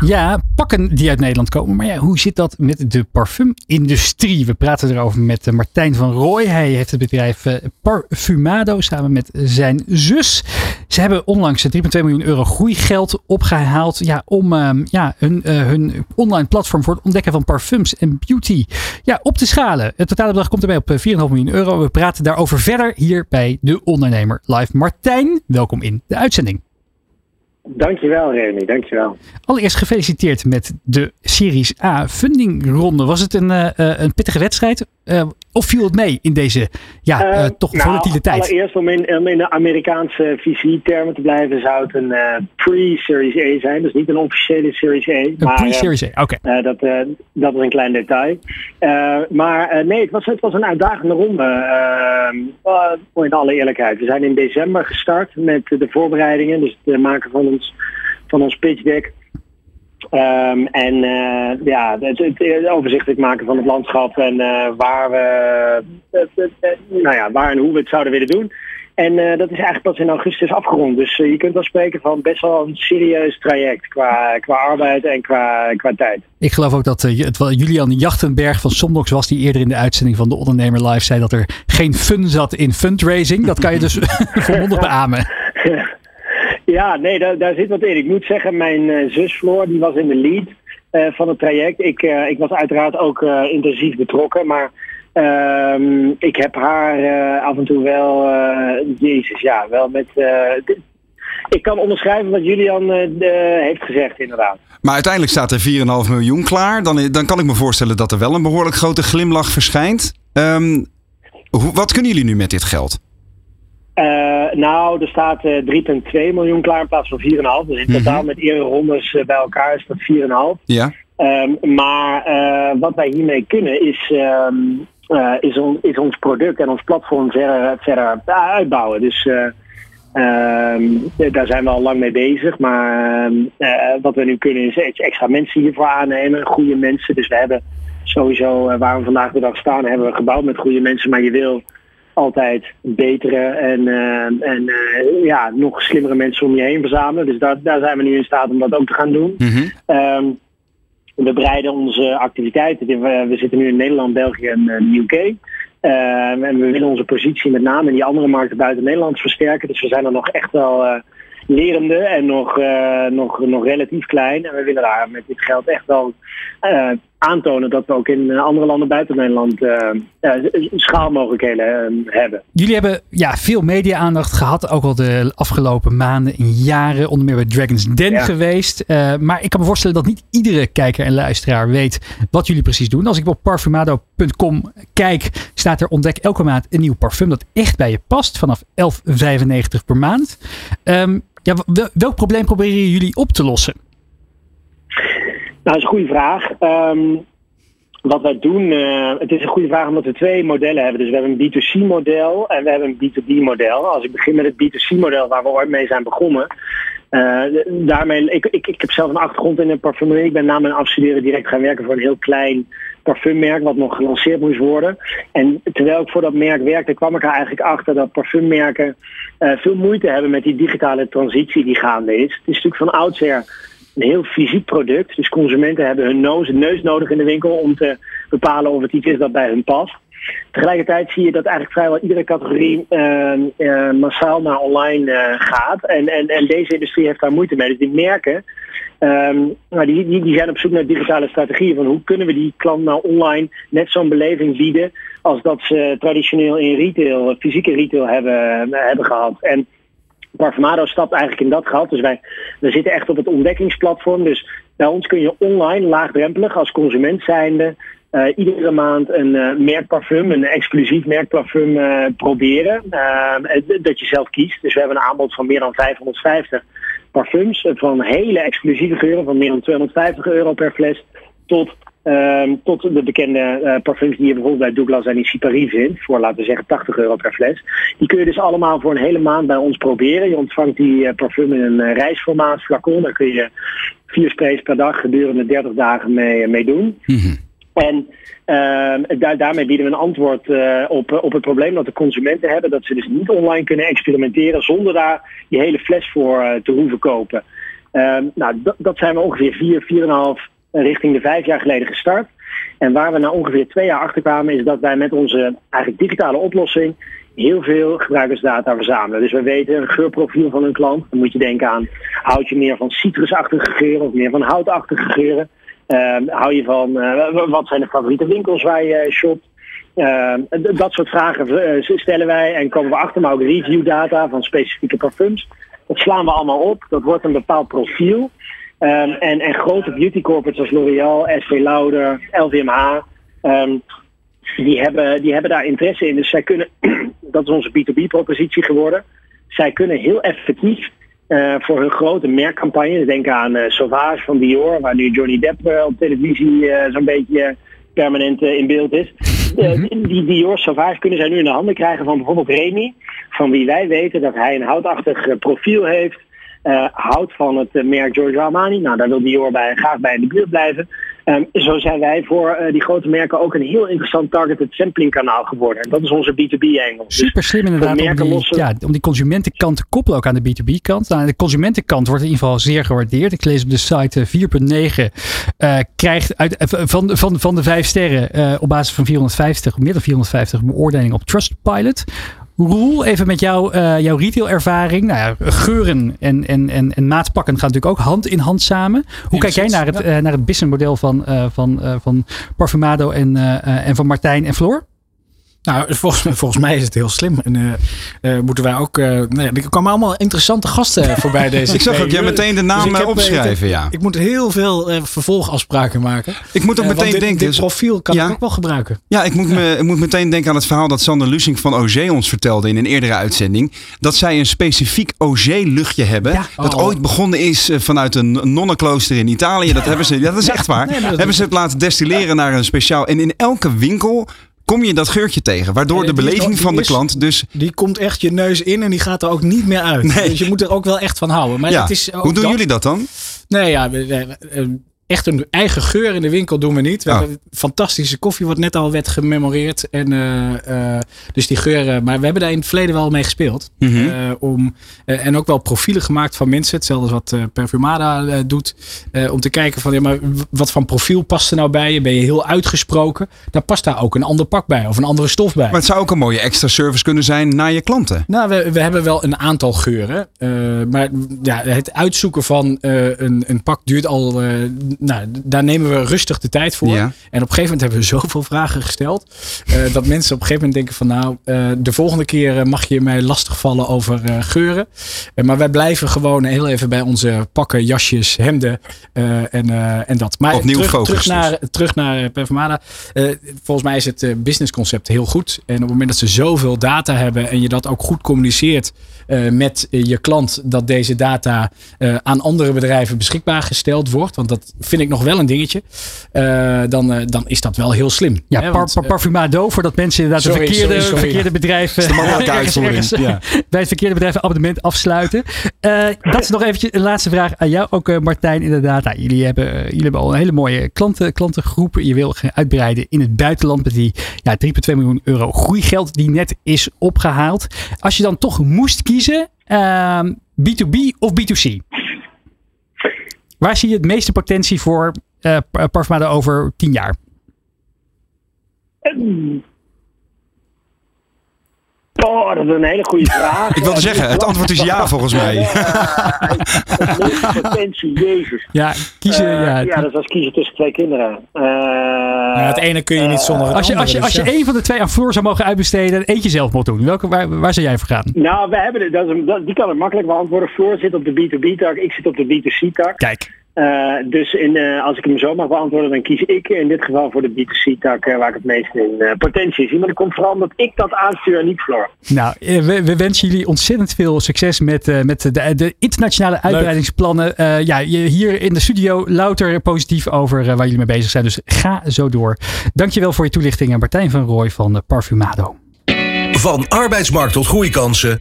Ja, pakken die uit Nederland komen. Maar ja, hoe zit dat met de parfumindustrie? We praten erover met eh, Martijn van Rooij. Hij heeft het bedrijf eh, Parfumado samen met zijn zus. Ze hebben onlangs 3,2 miljoen euro groeigeld opgehaald ja, om ehm, ja, hun, uh, hun online platform voor het ontdekken van parfums en beauty ja, op te schalen. Het totale bedrag komt erbij op 4,5 miljoen euro. We praten daarover verder hier bij De Ondernemer Live. Martijn, welkom in de uitzending. Dankjewel Remy, dankjewel. Allereerst gefeliciteerd met de Series A fundingronde. Was het een, uh, een pittige wedstrijd? Uh, of viel het mee in deze ja, uh, toch nou, volatiele tijd? Allereerst om in, om in de Amerikaanse VC-termen te blijven, zou het een pre-Series A zijn. Dus niet een officiële Series A. Een pre-Series A, oké. Okay. dat, dat is een klein detail. maar nee, het was, het was een uitdagende ronde. in alle eerlijkheid. We zijn in december gestart met de voorbereidingen. Dus het maken van van ons pitch deck. Um, en uh, ja, het, het, overzichtelijk maken van het landschap en uh, waar we, nou ja, waar en hoe we het zouden willen doen. En dat is eigenlijk pas in augustus afgerond. Dus je kunt wel spreken van best wel een serieus traject qua, qua arbeid en qua, qua tijd. Ik geloof ook dat het wel Julian Jachtenberg van Somnox was die eerder in de uitzending van de Ondernemer Live zei dat er geen fun zat in fundraising. Dat kan je dus volmondig beamen. Ja, nee, daar, daar zit wat in. Ik moet zeggen, mijn uh, zus Floor, die was in de lead uh, van het traject. Ik, uh, ik was uiteraard ook intensief betrokken, maar ehm, ik heb haar af en toe wel, jezus, ja, wel met... ik kan onderschrijven wat Julian heeft gezegd, inderdaad. Maar uiteindelijk staat er 4,5 miljoen klaar. Dan, dan kan ik me voorstellen dat er wel een behoorlijk grote glimlach verschijnt. Hoe, wat kunnen jullie nu met dit geld? Uh, nou, er staat uh, 3,2 miljoen klaar in plaats van 4,5. Dus in totaal met eerdere rondes uh, bij elkaar is dat 4,5. Ja. Um, maar wat wij hiermee kunnen is, um, is, on, is, ons product en ons platform verder, verder uitbouwen. Dus um, daar zijn we al lang mee bezig. Maar wat we nu kunnen is extra mensen hiervoor aannemen. Goede mensen. Dus we hebben sowieso waar we vandaag de dag staan, hebben we gebouwd met goede mensen. Maar je wil altijd betere en, uh, en uh, ja, nog slimmere mensen om je heen verzamelen. Dus daar, daar zijn we nu in staat om dat ook te gaan doen. Mm -hmm. um, we breiden onze activiteiten. We, we, zitten nu in Nederland, België en uh, UK. Uh, en we willen onze positie met name in die andere markten buiten Nederland versterken. Dus we zijn er nog echt wel lerende en nog, nog, nog relatief klein. En we willen daar met dit geld echt wel aantonen dat we ook in eh, andere landen buiten Nederland uh, schaalmogelijkheden hebben. Jullie hebben ja, veel media-aandacht gehad, ook al de afgelopen maanden en jaren, onder meer bij Dragon's Den ja. geweest. Maar ik kan me voorstellen dat niet iedere kijker en luisteraar weet wat jullie precies doen. Als ik op parfumado.com kijk, staat er ontdek elke maand een nieuw parfum dat echt bij je past, vanaf 11,95 per maand. Um, ja, welk probleem proberen jullie op te lossen? Nou, dat is een goede vraag. Um, wat wij doen, uh, het is een goede vraag omdat we twee modellen hebben. Dus we hebben een B2C-model en we hebben een B2B-model. Als ik begin met het B2C-model waar we ooit mee zijn begonnen. Uh, daarmee, ik, ik, ik heb zelf een achtergrond in de parfumerie. Ik ben na mijn afstuderen direct gaan werken voor een heel klein parfummerk wat nog gelanceerd moest worden. En terwijl ik voor dat merk werkte, kwam ik er eigenlijk achter dat parfummerken uh, veel moeite hebben met die digitale transitie die gaande is. Het is natuurlijk van oudsher een heel fysiek product. Dus consumenten hebben hun neus, neus nodig in de winkel om te bepalen of het iets is dat bij hun past. Tegelijkertijd zie je dat eigenlijk vrijwel iedere categorie uh, uh, massaal naar online uh, gaat. En, en, en deze industrie heeft daar moeite mee. Dus die merken, um, die, die, die zijn op zoek naar digitale strategieën. Van hoe kunnen we die klant nou online net zo'n beleving bieden als dat ze traditioneel in retail, fysieke retail hebben, hebben gehad. En Parfumado stapt eigenlijk in dat gat. Dus wij, we zitten echt op het ontdekkingsplatform. Dus bij ons kun je online laagdrempelig als consument zijnde uh, iedere maand een uh, merkparfum, een exclusief merkparfum uh, proberen. dat je zelf kiest. Dus we hebben een aanbod van meer dan 550 parfums. Van hele exclusieve geuren van meer dan 250 euro per fles. Tot ehm, tot de bekende uh, parfums die je bijvoorbeeld bij Douglas en Sipari vindt. Voor laten we zeggen 80 euro per fles. Die kun je dus allemaal voor een hele maand bij ons proberen. Je ontvangt die parfum in een reisformaat flacon. Daar kun je vier sprays per dag gedurende 30 dagen mee, mee doen. Mhm. En uh, daar, daarmee bieden we een antwoord uh, op, op het probleem dat de consumenten hebben. Dat ze dus niet online kunnen experimenteren zonder daar die hele fles voor uh, te hoeven kopen. Uh, nou, dat zijn we ongeveer vier, vier en een half richting de vijf jaar geleden gestart. En waar we na ongeveer twee jaar achter kwamen is dat wij met onze eigenlijk digitale oplossing heel veel gebruikersdata verzamelen. Dus we weten een geurprofiel van een klant. Dan moet je denken aan, houd je meer van citrusachtige geuren of meer van houtachtige geuren? Uh, hou je van, uh, wat zijn de favoriete winkels waar je shopt? Uh, dat soort vragen stellen wij en komen we achter, maar ook reviewdata van specifieke parfums. Dat slaan we allemaal op. Dat wordt een bepaald profiel. Um, en, en grote beauty corporates als L'Oréal, Estée Lauder, LVMH, um, die, hebben, die hebben daar interesse in. Dus zij kunnen, dat is onze B2B-propositie geworden. Zij kunnen heel effectief uh, voor hun grote merkcampagnes. Denk aan uh, Sauvage van Dior, waar nu Johnny Depp uh, op televisie zo'n beetje permanent in beeld is. die Dior Sauvage kunnen zij nu in de handen krijgen van bijvoorbeeld Remy, van wie wij weten dat hij een houtachtig profiel heeft. Houdt van het merk Giorgio Armani. Nou, daar wil Dior bij, graag bij in de buurt blijven. Um, zo zijn wij voor uh, die grote merken ook een heel interessant targeted sampling kanaal geworden. En dat is onze B2B-engel. Dus Super slim inderdaad om die, lossen... ja, om die consumentenkant te koppelen ook aan de B2B-kant. Nou, de consumentenkant wordt in ieder geval zeer gewaardeerd. Ik lees op de site 4.9 uh, krijgt uit, uh, van, van, van de vijf sterren op basis van 450, meer dan 450 beoordeling op Trustpilot. Roel, even met jou, uh, jouw retailervaring. Nou ja, geuren en, en, en, en maatpakken gaan natuurlijk ook hand in hand samen. Hoe kijk jij naar het, ja. uh, naar het businessmodel van, uh, van, van Parfumado en, en van Martijn en Floor? Nou, volgens, volgens, mij is het heel slim. En uh, uh, moeten wij ook. Uh, nou er kwamen allemaal interessante gasten voorbij deze. ik zag ook jij meteen de naam dus opschrijven. ja. Ik moet heel veel vervolgafspraken maken. Ik moet ook meteen dit, denken. Dit profiel kan ja, ik ook wel gebruiken. Ja, ik moet, Me, ik moet meteen denken aan het verhaal dat Sander Lusing van OG ons vertelde in een eerdere uitzending. Dat zij een specifiek OG-luchtje hebben. Ja. Dat oh. ooit begonnen is vanuit een nonnenklooster in Italië. Dat hebben ze. Dat is echt waar. Nee, hebben ze het laten destilleren naar een speciaal. En in elke winkel kom je dat geurtje tegen. Waardoor de beleving van de is, klant dus... Die komt echt je neus in en die gaat er ook niet meer uit. Nee. Dus je moet er ook wel echt van houden. Maar ja. het is Hoe doen dat... jullie dat dan? Nee, ja, we, we, echt een eigen geur in de winkel doen we niet. We oh. hebben fantastische koffie, wat net al werd gememoreerd. En, uh, uh, dus die geuren. Maar we hebben daar in het verleden wel mee gespeeld. Mm -hmm. uh, om, en ook wel profielen gemaakt van mensen. Hetzelfde als wat Perfumada doet. om te kijken van ja, maar wat van profiel past er nou bij je? Ben je heel uitgesproken? Dan past daar ook een ander pak bij of een andere stof bij. Maar het zou ook een mooie extra service kunnen zijn naar je klanten. Nou, we, we hebben wel een aantal geuren. maar ja, het uitzoeken van een, een pak duurt al nou, daar nemen we rustig de tijd voor. Ja. En op een gegeven moment hebben we zoveel vragen gesteld. Uh, dat mensen op een gegeven moment denken van nou, uh, de volgende keer mag je mij lastigvallen over uh, geuren. maar wij blijven gewoon heel even bij onze pakken, jasjes, hemden en, en dat. Maar Opnieuw terug, focus terug, naar, dus. terug naar Perfumada. volgens mij is het businessconcept heel goed. En op het moment dat ze zoveel data hebben en je dat ook goed communiceert met je klant, dat deze data aan andere bedrijven beschikbaar gesteld wordt. Want dat vind ik nog wel een dingetje. Uh, dan, uh, dan is dat wel heel slim. Ja, hè? par, Want, par, parfumado, voordat mensen inderdaad sorry, de verkeerde, sorry, sorry, verkeerde bedrijven ergens- ergens, ja. bij het verkeerde bedrijf een abonnement afsluiten. Dat is nog eventjes een laatste vraag aan jou ook, Martijn. Inderdaad, nou, jullie, hebben, jullie hebben al een hele mooie klanten, klantengroep. Je wil gaan uitbreiden in het buitenland met die ja, 3,2 miljoen euro groeigeld die net is opgehaald. Als je dan toch moest kiezen, ehm, B2B of B2C? Waar zie je het meeste potentie voor uh, over 10 jaar? Oh, dat is een hele goede vraag. Ik wilde zeggen, het antwoord is ja volgens mij. Het potentie, jezus. Ja, kiezen. Eh, ja, ja, dat was kiezen tussen twee kinderen. Eh, Ja, het ene kun je niet zonder het als je, andere. als je, als je dus ja. één van de twee aan Floor zou mogen uitbesteden en eentje zelf moet doen, welke, waar, waar zou jij voor gaan? Nou, we hebben, dat is, een- dat, die kan ik makkelijk beantwoorden. Floor zit op de B2B-tak, ik zit op de B2C-tak. Kijk. Uh, dus in, uh, als ik hem zo mag beantwoorden, dan kies ik in dit geval voor de B2C-tak uh, waar ik het meest in potentie zie. Maar dat komt vooral omdat ik dat aanstuur en niet Floor. Nou, we, we, wensen jullie ontzettend veel succes met, met de, de, internationale uitbreidingsplannen. ja, hier in de studio louter positief over waar jullie mee bezig zijn. Dus ga zo door. Dankjewel voor je toelichting, Martijn van Rooij van Parfumado. Van arbeidsmarkt tot groeikansen.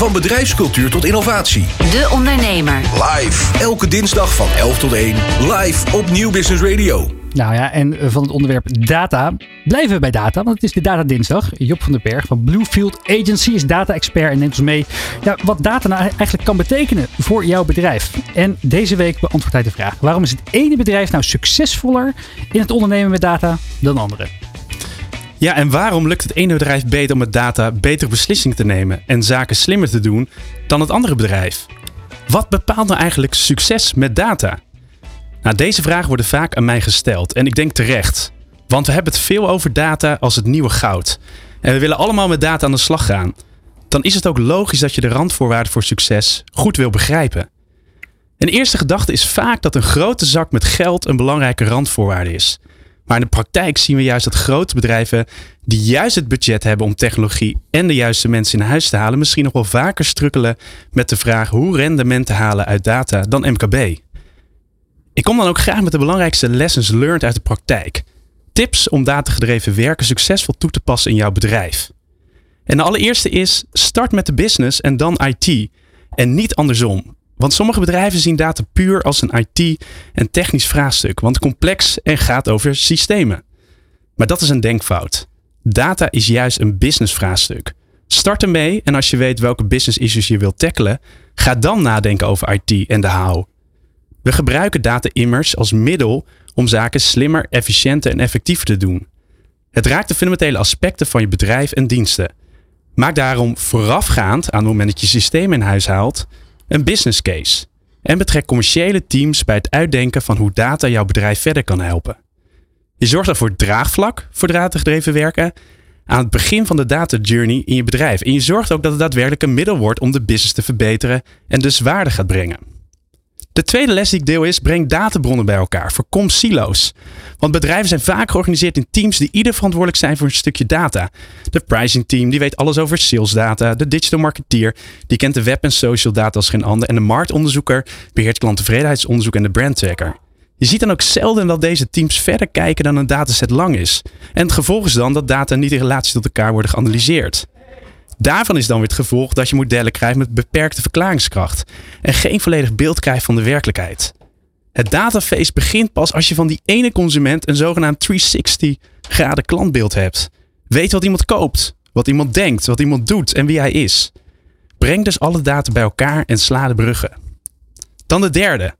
Van bedrijfscultuur tot innovatie. De Ondernemer. Live. Elke dinsdag van 11 tot 1. Live op Nieuw Business Radio. Nou ja, en van het onderwerp data blijven we bij data, want het is de Data Dinsdag. Job van den Berg van Bluefield Agency is data-expert en neemt ons mee ja, wat data nou eigenlijk kan betekenen voor jouw bedrijf. En deze week beantwoordt hij de vraag: waarom is het ene bedrijf nou succesvoller in het ondernemen met data dan andere? Ja, en waarom lukt het ene bedrijf beter om met data betere beslissingen te nemen en zaken slimmer te doen dan het andere bedrijf? Wat bepaalt nou eigenlijk succes met data? Nou, deze vragen worden vaak aan mij gesteld en ik denk terecht. Want we hebben het veel over data als het nieuwe goud. En we willen allemaal met data aan de slag gaan. Dan is het ook logisch dat je de randvoorwaarden voor succes goed wil begrijpen. Een eerste gedachte is vaak dat een grote zak met geld een belangrijke randvoorwaarde is. Maar in de praktijk zien we juist dat grote bedrijven die juist het budget hebben om technologie en de juiste mensen in huis te halen, misschien nog wel vaker strukkelen met de vraag hoe rendement te halen uit data dan MKB. Ik kom dan ook graag met de belangrijkste lessons learned uit de praktijk. Tips om datagedreven werken succesvol toe te passen in jouw bedrijf. En de allereerste is: start met de business en dan IT. En niet andersom. Want sommige bedrijven zien data puur als een IT- en technisch vraagstuk, want complex en gaat over systemen. Maar dat is een denkfout. Data is juist een business vraagstuk. Start ermee en als je weet welke business issues je wilt tackelen, ga dan nadenken over IT en de how. We gebruiken data immers als middel om zaken slimmer, efficiënter en effectiever te doen. Het raakt de fundamentele aspecten van je bedrijf en diensten. Maak daarom voorafgaand aan het moment dat je systeem in huis haalt, een business case. En betrek commerciële teams bij het uitdenken van hoe data jouw bedrijf verder kan helpen. Je zorgt ervoor draagvlak voor datagedreven werken aan het begin van de data journey in je bedrijf. En je zorgt ook dat het daadwerkelijk een middel wordt om de business te verbeteren en dus waarde gaat brengen. De tweede les die ik deel is: breng databronnen bij elkaar. Voorkom silo's. Want bedrijven zijn vaak georganiseerd in teams die ieder verantwoordelijk zijn voor een stukje data. De pricing team die weet alles over sales data. De digital marketeer die kent de web en social data als geen ander. En de marktonderzoeker beheert klanttevredenheidsonderzoek en de brand tracker. Je ziet dan ook zelden dat deze teams verder kijken dan een dataset lang is. En het gevolg is dan dat data niet in relatie tot elkaar worden geanalyseerd. Daarvan is dan weer het gevolg dat je modellen krijgt met beperkte verklaringskracht en geen volledig beeld krijgt van de werkelijkheid. Het dataface begint pas als je van die ene consument een zogenaamd 360 graden klantbeeld hebt. Weet wat iemand koopt, wat iemand denkt, wat iemand doet en wie hij is. Breng dus alle data bij elkaar en sla de bruggen. Dan de derde.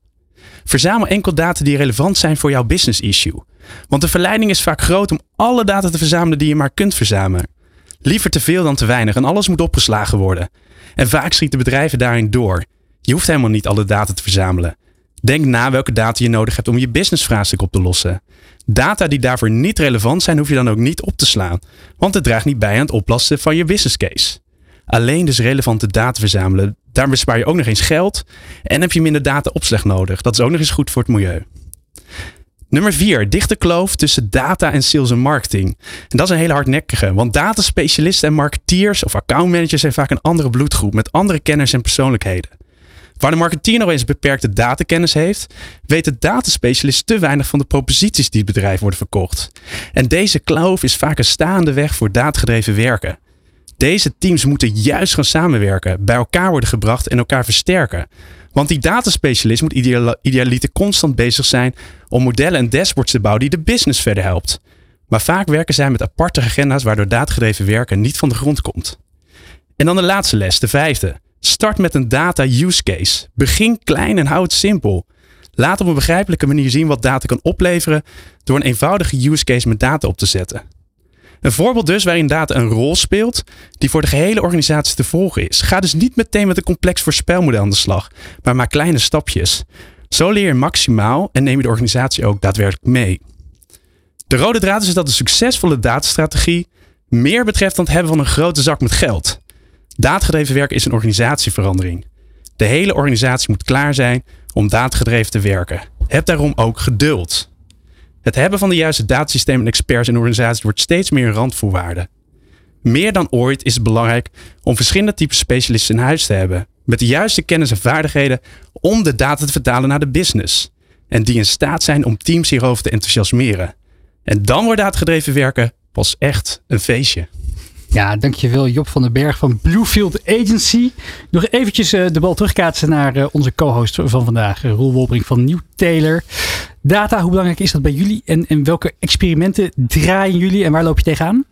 Verzamel enkel data die relevant zijn voor jouw business issue. Want de verleiding is vaak groot om alle data te verzamelen die je maar kunt verzamelen. Liever te veel dan te weinig en alles moet opgeslagen worden. En vaak schieten bedrijven daarin door. Je hoeft helemaal niet alle data te verzamelen. Denk na welke data je nodig hebt om je businessvraagstuk op te lossen. Data die daarvoor niet relevant zijn, hoef je dan ook niet op te slaan, want het draagt niet bij aan het oplossen van je business case. Alleen dus relevante data verzamelen, daar bespaar je ook nog eens geld en heb je minder data opslag nodig. Dat is ook nog eens goed voor het milieu. Nummer 4. Dichte kloof tussen data en sales en marketing. En dat is een hele hardnekkige, want dataspecialisten en marketeers of accountmanagers zijn vaak een andere bloedgroep met andere kennis en persoonlijkheden. Waar de marketeer nog eens beperkte datakennis heeft, weet de dataspecialist te weinig van de proposities die het bedrijf worden verkocht. En deze kloof is vaak een staande weg voor datagedreven werken. Deze teams moeten juist gaan samenwerken, bij elkaar worden gebracht en elkaar versterken. Want die dataspecialist moet idealiter constant bezig zijn om modellen en dashboards te bouwen die de business verder helpt. Maar vaak werken zij met aparte agenda's waardoor datagedreven werken niet van de grond komt. En dan de laatste les, de vijfde. Start met een data use case. Begin klein en hou het simpel. Laat op een begrijpelijke manier zien wat data kan opleveren door een eenvoudige use case met data op te zetten. Een voorbeeld dus waarin data een rol speelt die voor de gehele organisatie te volgen is. Ga dus niet meteen met een complex voorspelmodel aan de slag, maar maak kleine stapjes. Zo leer je maximaal en neem je de organisatie ook daadwerkelijk mee. De rode draad is dat een succesvolle datastrategie meer betreft dan het hebben van een grote zak met geld. Daadgedreven werken is een organisatieverandering. De hele organisatie moet klaar zijn om datagedreven te werken. Heb daarom ook geduld. Het hebben van de juiste datasystemen en experts in de organisatie wordt steeds meer een randvoorwaarde. Meer dan ooit is het belangrijk om verschillende typen specialisten in huis te hebben. Met de juiste kennis en vaardigheden om de data te vertalen naar de business. En die in staat zijn om teams hierover te enthousiasmeren. En dan wordt datagedreven werken pas echt een feestje. Ja, dankjewel Job van den Berg van Bluefield Agency. Nog eventjes uh, de bal terugkaatsen naar uh, onze co-host van vandaag, uh, Roel Wolbring van Nieuw Taylor. Data, hoe belangrijk is dat bij jullie en, en welke experimenten draaien jullie en waar loop je tegenaan?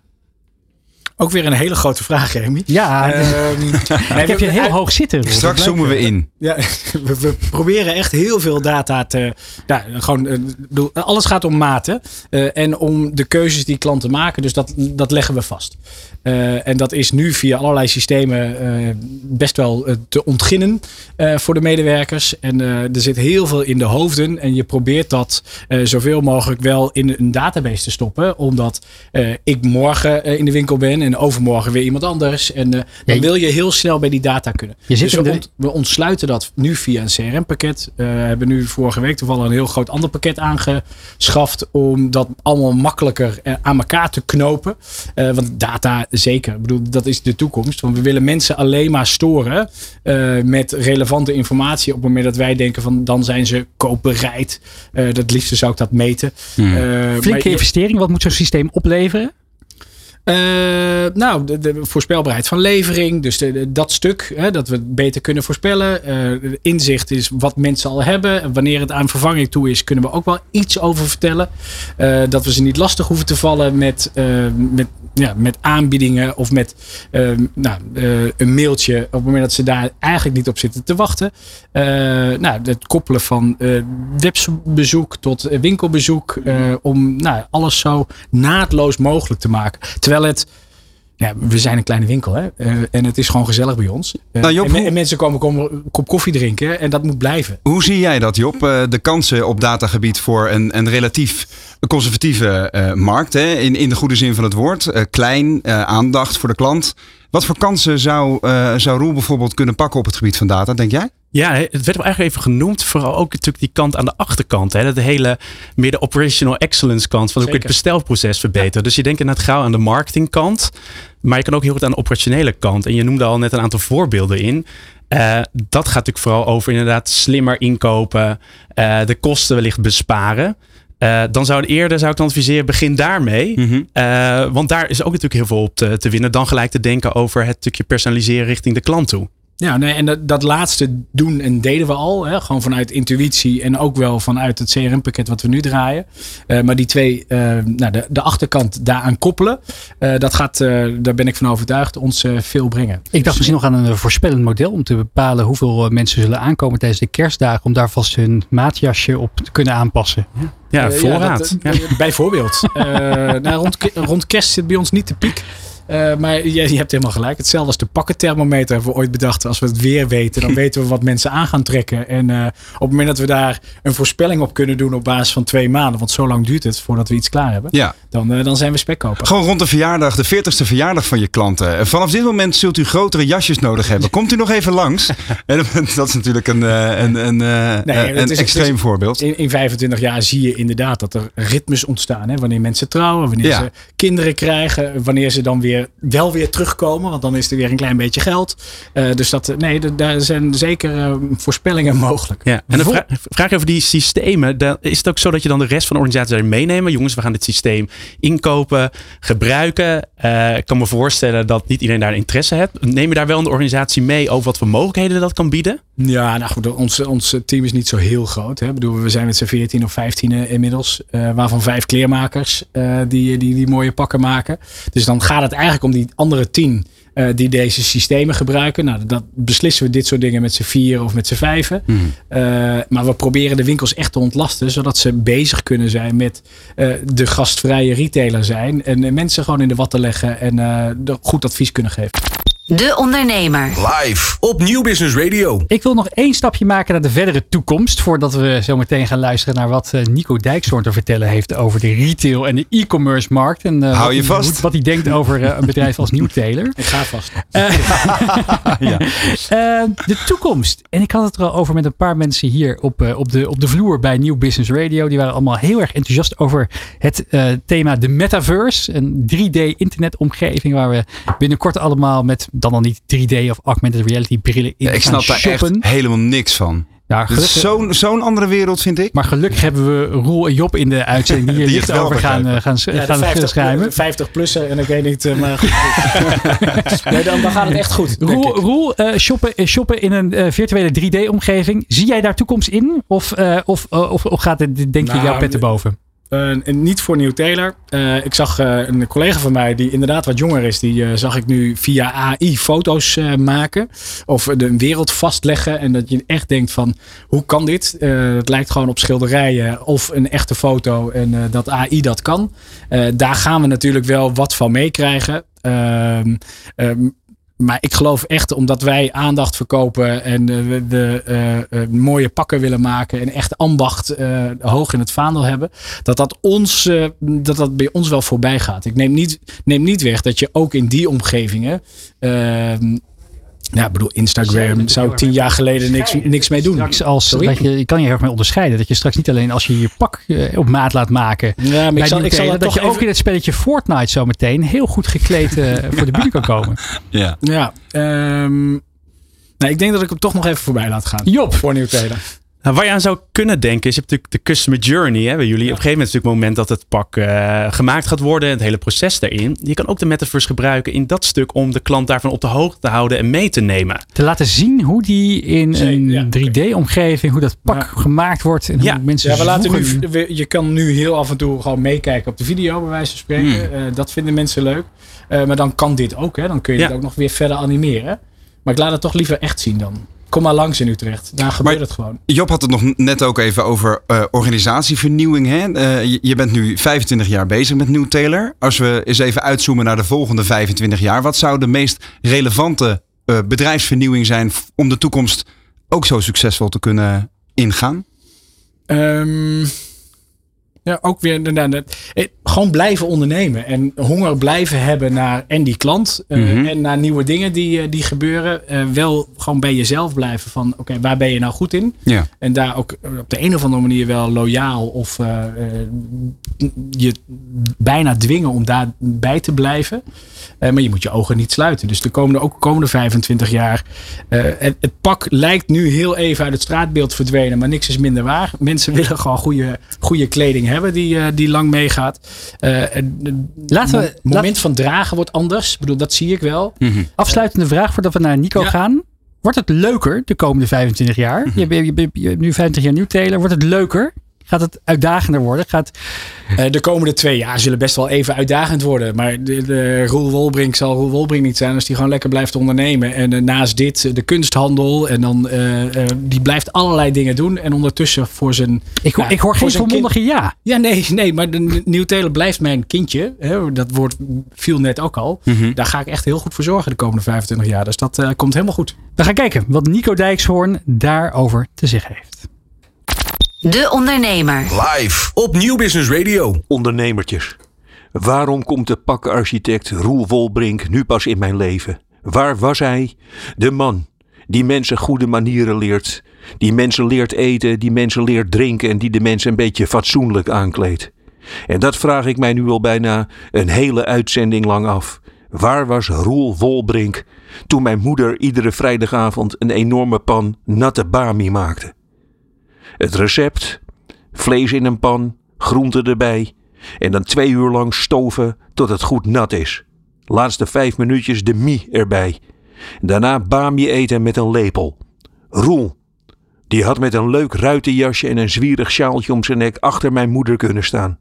Ook weer een hele grote vraag, Remy. Ja, um, ik heb je heel hoog zitten. Straks zoomen we in. Ja, we, we, proberen echt heel veel data te. Ja, gewoon, bedoel, alles gaat om maten uh, en om de keuzes die klanten maken. Dus dat, dat leggen we vast. Uh, en dat is nu via allerlei systemen uh, best wel te ontginnen voor de medewerkers. En er zit heel veel in de hoofden. En je probeert dat zoveel mogelijk wel in een database te stoppen. Omdat ik morgen in de winkel ben en overmorgen weer iemand anders. En uh, dan ja, wil je heel snel bij die data kunnen. Je zit dus we, de... ont, we, ontsluiten dat nu via een CRM-pakket. Uh, we hebben nu vorige week toevallig een heel groot ander pakket aangeschaft. Om dat allemaal makkelijker uh, aan elkaar te knopen. want data zeker. Ik bedoel, dat is de toekomst. Want we willen mensen alleen maar storen met relevante informatie. Op het moment dat wij denken van dan zijn ze koopbereid. dat liefste zou ik dat meten. Hmm. Flinke investering. Wat moet zo'n systeem opleveren? Uh, nou, de, voorspelbaarheid van levering. Dus dat stuk, hè, dat we het beter kunnen voorspellen. Uh, inzicht is wat mensen al hebben. En wanneer het aan vervanging toe is, kunnen we ook wel iets over vertellen. Uh, dat we ze niet lastig hoeven te vallen met, met, ja, met aanbiedingen of met nou, een mailtje. Op het moment dat ze daar eigenlijk niet op zitten te wachten. nou, het koppelen van webbezoek tot winkelbezoek. om nou, alles zo naadloos mogelijk te maken. Terwijl het. Ja, we zijn een kleine winkel hè? Uh, en het is gewoon gezellig bij ons. Uh, nou, Job, en, en, mensen komen, komen een kop koffie drinken en dat moet blijven. Hoe zie jij dat, Job? Uh, de kansen op datagebied voor een, een relatief conservatieve markt, hè? In, in de goede zin van het woord. klein, aandacht voor de klant. Wat voor kansen zou, zou Roel bijvoorbeeld kunnen pakken op het gebied van data, denk jij? Ja, het werd wel eigenlijk even genoemd. Vooral ook natuurlijk die kant aan de achterkant. Hè? De hele meer de operational excellence kant. Van hoe kun je het bestelproces verbeteren. Ja. Dus je denkt inderdaad gauw aan de marketingkant. Maar je kan ook heel goed aan de operationele kant. En je noemde al net een aantal voorbeelden in. Uh, dat gaat natuurlijk vooral over inderdaad slimmer inkopen. Uh, de kosten wellicht besparen. Uh, dan zou eerder, zou ik dan adviseren, begin daarmee. Mm -hmm. uh, want daar is ook natuurlijk heel veel op te, te, winnen. Dan gelijk te denken over het stukje personaliseren richting de klant toe. Ja, nee, en dat, dat laatste doen en deden we al. Hè, gewoon vanuit intuïtie en ook wel vanuit het CRM-pakket wat we nu draaien. Uh, maar die twee, uh, nou, de, de achterkant daaraan koppelen. Uh, dat gaat, daar ben ik van overtuigd, ons veel brengen. Ik dacht misschien nog aan een voorspellend model om te bepalen hoeveel mensen zullen aankomen tijdens de kerstdagen. Om daar vast hun maatjasje op te kunnen aanpassen. Ja. Ja, voorraad. Ja, dat, bijvoorbeeld. nou, rond, rond kerst zit bij ons niet de piek. Uh, maar je, je, hebt helemaal gelijk. Hetzelfde als de pakkenthermometer hebben we ooit bedacht. Als we het weer weten, dan weten we wat mensen aan gaan trekken. En uh, op het moment dat we daar een voorspelling op kunnen doen op basis van twee maanden. Want zo lang duurt het voordat we iets klaar hebben. Ja. Dan, uh, dan zijn we spekkoper. Gewoon rond de verjaardag, de 40ste verjaardag van je klanten. Vanaf dit moment zult u grotere jasjes nodig hebben. Komt u nog even langs? dat is natuurlijk een, een, een, nee, een is, extreem is, voorbeeld. In, in 25 jaar zie je inderdaad dat er ritmes ontstaan. Hè? Wanneer mensen trouwen, wanneer ja. ze kinderen krijgen. Wanneer ze dan weer wel weer terugkomen, want dan is er weer een klein beetje geld. Uh, dus dat, nee, daar zijn zeker uh, voorspellingen mogelijk. Ja, en dan vraag, over die systemen. Dan is het ook zo dat je dan de rest van de organisatie daarin meenemen? Jongens, we gaan dit systeem inkopen, gebruiken. Uh, ik kan me voorstellen dat niet iedereen daar interesse heeft. Neem je daar wel een organisatie mee over wat voor mogelijkheden dat kan bieden? Ja, nou goed, ons, ons team is niet zo heel groot. Hè. Ik bedoel, we zijn met z'n 14 of 15 inmiddels, waarvan vijf kleermakers die, die die mooie pakken maken. Dus dan gaat het eigenlijk eigenlijk om die andere tien uh, die deze systemen gebruiken. Nou, dat beslissen we dit soort dingen met z'n vier of met z'n vijven. Mm. Uh, maar we proberen de winkels echt te ontlasten, zodat ze bezig kunnen zijn met uh, de gastvrije retailer zijn. En mensen gewoon in de watten leggen en goed advies kunnen geven. De Ondernemer. Live op Nieuw Business Radio. Ik wil nog één stapje maken naar de verdere toekomst. Voordat we zo meteen gaan luisteren naar wat eh, Nico Dijkshoorn te vertellen heeft over de retail en de e-commerce markt. En uh, Hou je wat, vast. Wat hij denkt over uh, een bedrijf als Nieuwtailor. Ik ga vast. ja. de toekomst. En ik had het er al over met een paar mensen hier op, op, de, op de vloer bij Nieuw Business Radio. Die waren allemaal heel erg enthousiast over het thema de metaverse. Een 3D internetomgeving waar we binnenkort allemaal met dan al niet 3D of augmented reality brillen in ja, Ik snap daar echt helemaal niks van. Ja, Zo'n zo'n andere wereld vind ik. Maar gelukkig hebben we Roel en Job in de uitzending die hier licht over gaan, uh, gaan, ja, gaan 50, schrijven. 50 plussen en ik weet niet. Uh, maar nee, dan, dan, gaat het echt goed. Roel, Roel uh, shoppen, shoppen in een virtuele 3D-omgeving. Zie jij daar toekomst in? Of, of, of, of gaat het, denk nou, je, jouw pet erboven? Uh, niet voor Nieuw Taylor. Uh, ik zag uh, een collega van mij die inderdaad wat jonger is. Die zag ik nu via AI foto's maken. Of de wereld vastleggen. En dat je echt denkt van hoe kan dit? het lijkt gewoon op schilderijen of een echte foto. En dat AI dat kan. daar gaan we natuurlijk wel wat van meekrijgen. Ehm, maar ik geloof echt, omdat wij aandacht verkopen en de, de uh, uh, mooie pakken willen maken en echt ambacht hoog in het vaandel hebben, dat dat, ons, dat dat bij ons wel voorbij gaat. Ik neem niet, neem niet weg dat je ook in die omgevingen ja, ik bedoel, Instagram zou ik tien jaar geleden niks, niks mee doen. Straks als, dat je, je kan je heel erg mee onderscheiden. Dat je straks niet alleen als je je pak uh, op maat laat maken. Ja, maar ik zal, ik zal dat, dat je even... ook in het spelletje Fortnite zo meteen heel goed gekleed uh, voor de bühne kan komen. Ja, ja um, nou, ik denk dat ik hem toch nog even voorbij laat gaan. Job. Voor Nieuw Taylor. Nou, waar je aan zou kunnen denken is, je hebt natuurlijk de customer journey. Hè, bij jullie. Ja. Op een gegeven moment is het moment dat het pak uh, gemaakt gaat worden. Het hele proces daarin. Je kan ook de metaverse gebruiken in dat stuk om de klant daarvan op de hoogte te houden en mee te nemen. Te laten zien hoe die in Zee, een ja, 3D-omgeving, hoe dat pak ja. gemaakt wordt. En ja. hoe mensen ja, we laten nu, we, je kan nu heel af en toe gewoon meekijken op de video, bij wijze van spreken. Hmm. Uh, dat vinden mensen leuk. Uh, maar dan kan dit ook. Hè. Dan kun je het ook nog weer verder animeren. Maar ik laat het toch liever echt zien dan. Kom maar langs in Utrecht. Daar gebeurt maar het gewoon. Job had het nog net ook even over uh, organisatievernieuwing. Hè? Uh, je, je, bent nu 25 jaar bezig met New Taylor. Als we eens even uitzoomen naar de volgende 25 jaar. Wat zou de meest relevante uh, bedrijfsvernieuwing zijn om de toekomst ook zo succesvol te kunnen ingaan? Um, ja, ook weer gewoon blijven ondernemen en honger blijven hebben naar en die klant mm -hmm. en naar nieuwe dingen die, uh, die gebeuren. Uh, wel gewoon bij jezelf blijven van oké, okay, waar ben je nou goed in? Ja. En daar ook op de een of andere manier wel loyaal of je bijna dwingen om daarbij te blijven. maar je moet je ogen niet sluiten. Dus de komende, ook de komende 25 jaar. Het, het, pak lijkt nu heel even uit het straatbeeld verdwenen, maar niks is minder waar. Mensen willen gewoon goede, goede kleding hebben die, uh, die lang meegaat. Uh, Laten we, het moment van dragen wordt anders. Ik bedoel, dat zie ik wel. Mm -hmm. Afsluitende vraag voordat we naar Nico ja. gaan. Wordt het leuker de komende 25 jaar? Mm -hmm. je, je, je, je, hebt nu 25 jaar nieuw telen. Wordt het leuker? Gaat het uitdagender worden? Gaat... Uh, de komende twee jaar zullen best wel even uitdagend worden. Maar de, de Roel Wolbrink zal Roel Wolbrink niet zijn als die gewoon lekker blijft ondernemen. En uh, naast dit de kunsthandel. En dan die blijft allerlei dingen doen. En ondertussen voor zijn. Ik, hoor, nou, ik hoor geen volmondige ja. Ja, nee, nee. Maar de Nieuw Taylor blijft mijn kindje. Hè, dat woord viel net ook al. Mhm. Mm -hmm. Daar ga ik echt heel goed voor zorgen de komende 25 jaar. Dus dat komt helemaal goed. We gaan kijken wat Nico Dijkshoorn daarover te zeggen heeft. De Ondernemer. Live op Nieuw Business Radio. Ondernemertjes. Waarom komt de pakarchitect Roel Wolbrink nu pas in mijn leven? Waar was hij? De man die mensen goede manieren leert. Die mensen leert eten, die mensen leert drinken en die de mensen een beetje fatsoenlijk aankleedt. En dat vraag ik mij nu al bijna een hele uitzending lang af. Waar was Roel Wolbrink toen mijn moeder iedere vrijdagavond een enorme pan natte bami maakte? Het recept: vlees in een pan, groenten erbij en dan twee uur lang stoven tot het goed nat is. Laatste vijf minuutjes de mie erbij. Daarna bami eten met een lepel. Roel, die had met een leuk ruitenjasje en een zwierig sjaaltje om zijn nek achter mijn moeder kunnen staan.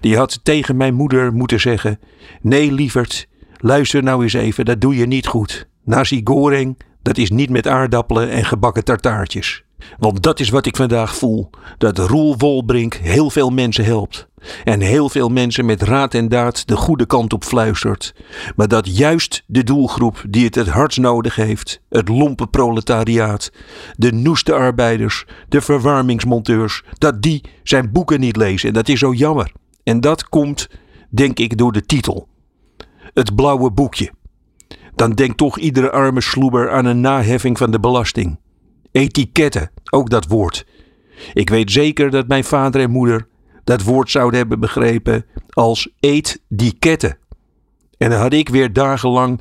Die had tegen mijn moeder moeten zeggen: Nee, lieverd, luister nou eens even, dat doe je niet goed. Nasi goreng, dat is niet met aardappelen en gebakken tartaartjes. Want dat is wat ik vandaag voel. Dat Roel Wolbrink heel veel mensen helpt. En heel veel mensen met raad en daad de goede kant op fluistert. Maar dat juist de doelgroep die het het hardst nodig heeft, het lompe proletariaat, de noeste arbeiders, de verwarmingsmonteurs, dat die zijn boeken niet lezen. En dat is zo jammer. En dat komt, denk ik, door de titel. Het blauwe boekje. Dan denkt toch iedere arme sloeber aan een naheffing van de belasting. Etiketten, ook dat woord. Ik weet zeker dat mijn vader en moeder dat woord zouden hebben begrepen als eet die ketten. En dan had ik weer dagenlang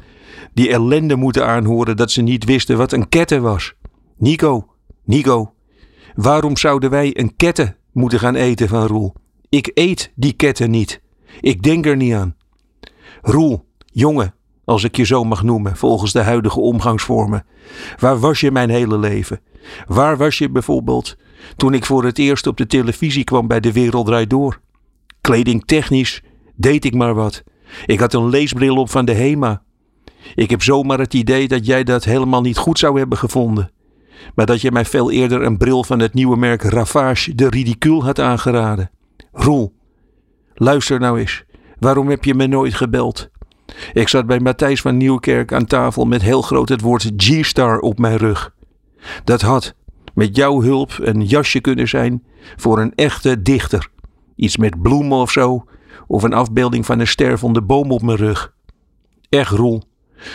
die ellende moeten aanhoren dat ze niet wisten wat een ketten was. Nico, Nico, waarom zouden wij een ketten moeten gaan eten van Roel? Ik eet die ketten niet. Ik denk er niet aan. Roel, jongen, als ik je zo mag noemen, volgens de huidige omgangsvormen. Waar was je mijn hele leven? Waar was je bijvoorbeeld toen ik voor het eerst op de televisie kwam bij De Wereld Draait Door? Kledingtechnisch deed ik maar wat. Ik had een leesbril op van de HEMA. Ik heb zomaar het idee dat jij dat helemaal niet goed zou hebben gevonden. Maar dat je mij veel eerder een bril van het nieuwe merk Ravage de Ridicule had aangeraden. Roel, luister nou eens. Waarom heb je me nooit gebeld? Ik zat bij Matthijs van Nieuwkerk aan tafel met heel groot het woord G-Star op mijn rug. Dat had met jouw hulp een jasje kunnen zijn voor een echte dichter. Iets met bloemen of zo, of een afbeelding van een stervende boom op mijn rug. Echt, Roel,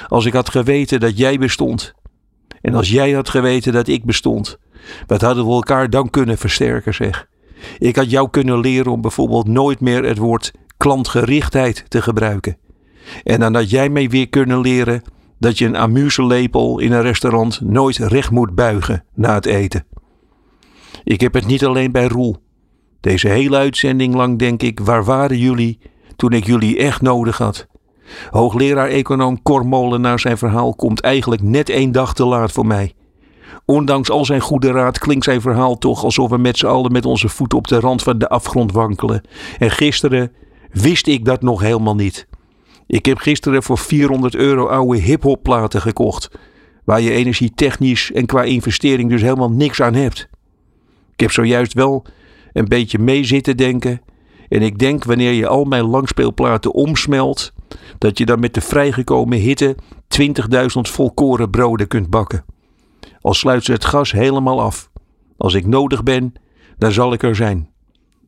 als ik had geweten dat jij bestond, en als jij had geweten dat ik bestond, wat hadden we elkaar dan kunnen versterken, zeg. Ik had jou kunnen leren om bijvoorbeeld nooit meer het woord klantgerichtheid te gebruiken. En dan had jij mij weer kunnen leren dat je een amuselepel in een restaurant nooit recht moet buigen na het eten. Ik heb het niet alleen bij Roel. Deze hele uitzending lang denk ik, waar waren jullie toen ik jullie echt nodig had? Hoogleraar-econoom Cor Molenaar zijn verhaal komt eigenlijk net één dag te laat voor mij. Ondanks al zijn goede raad klinkt zijn verhaal toch alsof we met z'n allen met onze voeten op de rand van de afgrond wankelen. En gisteren wist ik dat nog helemaal niet. Ik heb gisteren voor 400 euro oude hip-hop platen gekocht. Waar je energietechnisch en qua investering dus helemaal niks aan hebt. Ik heb zojuist wel een beetje mee zitten denken. En ik denk wanneer je al mijn langspeelplaten omsmelt, dat je dan met de vrijgekomen hitte 20.000 volkoren broden kunt bakken. Al sluit ze het gas helemaal af. Als ik nodig ben, dan zal ik er zijn.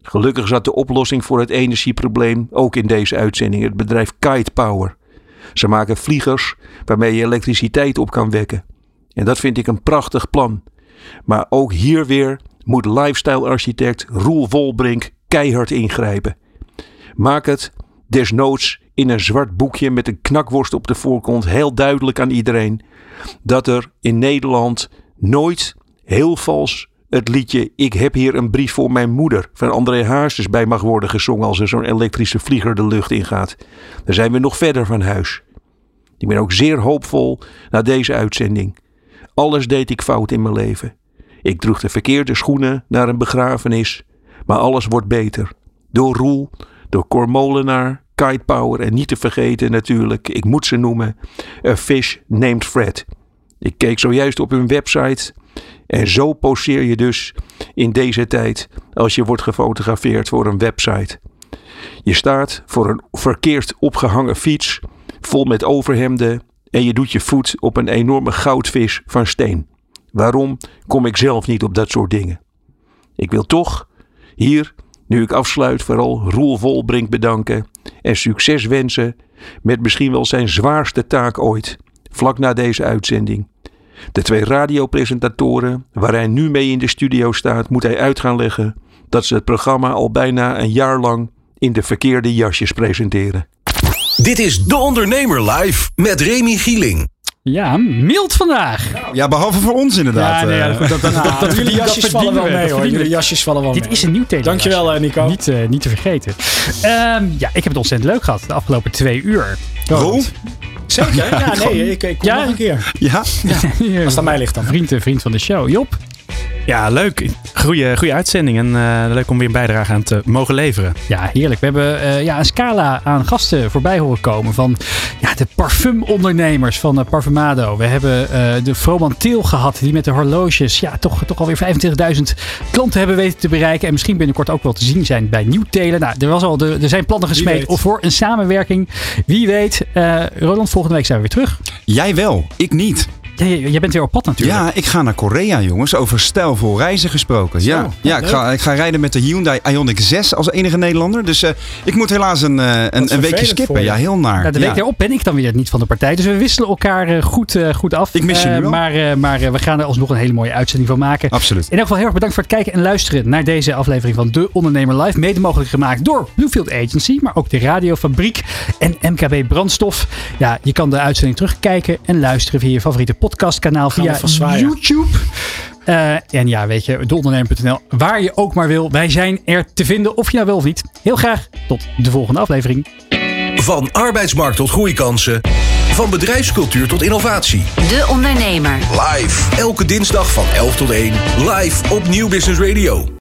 Gelukkig zat de oplossing voor het energieprobleem ook in deze uitzending, het bedrijf Kite Power. Ze maken vliegers waarmee je elektriciteit op kan wekken. En dat vind ik een prachtig plan. Maar ook hier weer moet lifestyle-architect Roel Volbrink keihard ingrijpen. Maak het desnoods in een zwart boekje met een knakworst op de voorkant heel duidelijk aan iedereen dat er in Nederland nooit heel vals het liedje Ik heb hier een brief voor mijn moeder van André Hazes bij mag worden gezongen als er zo'n elektrische vlieger de lucht ingaat. Dan zijn we nog verder van huis. Ik ben ook zeer hoopvol na deze uitzending. Alles deed ik fout in mijn leven. Ik droeg de verkeerde schoenen naar een begrafenis, maar alles wordt beter. Door Roel, door Cor Molenaar, Kite Power en niet te vergeten natuurlijk, ik moet ze noemen, A Fish Named Fred. Ik keek zojuist op hun website en zo poseer je dus in deze tijd als je wordt gefotografeerd voor een website. Je staat voor een verkeerd opgehangen fiets vol met overhemden en je doet je voet op een enorme goudvis van steen. Waarom kom ik zelf niet op dat soort dingen? Ik wil toch hier, nu ik afsluit, vooral Roel Volbrink bedanken en succes wensen met misschien wel zijn zwaarste taak ooit, vlak na deze uitzending. De twee radiopresentatoren waar hij nu mee in de studio staat, moet hij uit gaan leggen dat ze het programma al bijna een jaar lang in de verkeerde jasjes presenteren. Dit is De Ondernemer live met Remy Gieling. Ja, mild vandaag. Ja, behalve voor ons inderdaad. Ja, nee, ja, Eh, dat, dat, dat, dat, dat, jullie jasjes vallen wel mee hoor. Jullie jasjes vallen wel Dit mee. is een nieuw thema. Dankjewel eh, Nico. Niet, eh, niet te vergeten. Ehm, ja, ik heb het ontzettend leuk gehad de afgelopen twee uur. Roel? Zeker? Ja, nee, ik, ik kom Ja. nog een keer. Ja? Als Als het aan mij ligt dan. Vriend, vriend van de show. Job? Ja, leuk. Goeie, goede uitzending en uh, leuk om weer een bijdrage aan te mogen leveren. Ja, heerlijk. We hebben uh, ja, een scala aan gasten voorbij horen komen van ja, de parfumondernemers van uh, Parfumado. We hebben de Froman Teel gehad die met de horloges ja, toch, toch alweer 25.000 klanten hebben weten te bereiken. En misschien binnenkort ook wel te zien zijn bij Nieuwtelen. Nou, er, was al de, er zijn plannen gesmeed voor een samenwerking. Wie weet. Roland, volgende week zijn we weer terug. Jij wel, ik niet. Ja, jij bent weer op pad natuurlijk. Ja, ik ga naar Korea, jongens. Over stijlvol reizen gesproken. Zo, ja, ja ik, ga, ik ga rijden met de Hyundai Ioniq 6 als enige Nederlander. Dus uh, ik moet helaas een, uh, een, een weekje skippen. Ja, heel naar. Ja, de week erop ben ik dan weer niet van de partij. Dus we wisselen elkaar uh, goed, goed af. Ik mis je nu wel. Maar, maar we gaan er alsnog een hele mooie uitzending van maken. Absoluut. In elk geval heel erg bedankt voor het kijken en luisteren naar deze aflevering van De Ondernemer Live. Mede mogelijk gemaakt door Bluefield Agency, maar ook de Radiofabriek en MKB Brandstof. Ja, je kan de uitzending terugkijken en luisteren via je favoriete podcastkanaal. Via YouTube. Uh, en ja, weet je, deondernemer.nl, waar je ook maar wil. Wij zijn er te vinden, of je nou wel of niet. Heel graag tot de volgende aflevering. Van arbeidsmarkt tot groeikansen. Van bedrijfscultuur tot innovatie. De Ondernemer. Live. Elke dinsdag van 11 tot 1. Live op Nieuw Business Radio.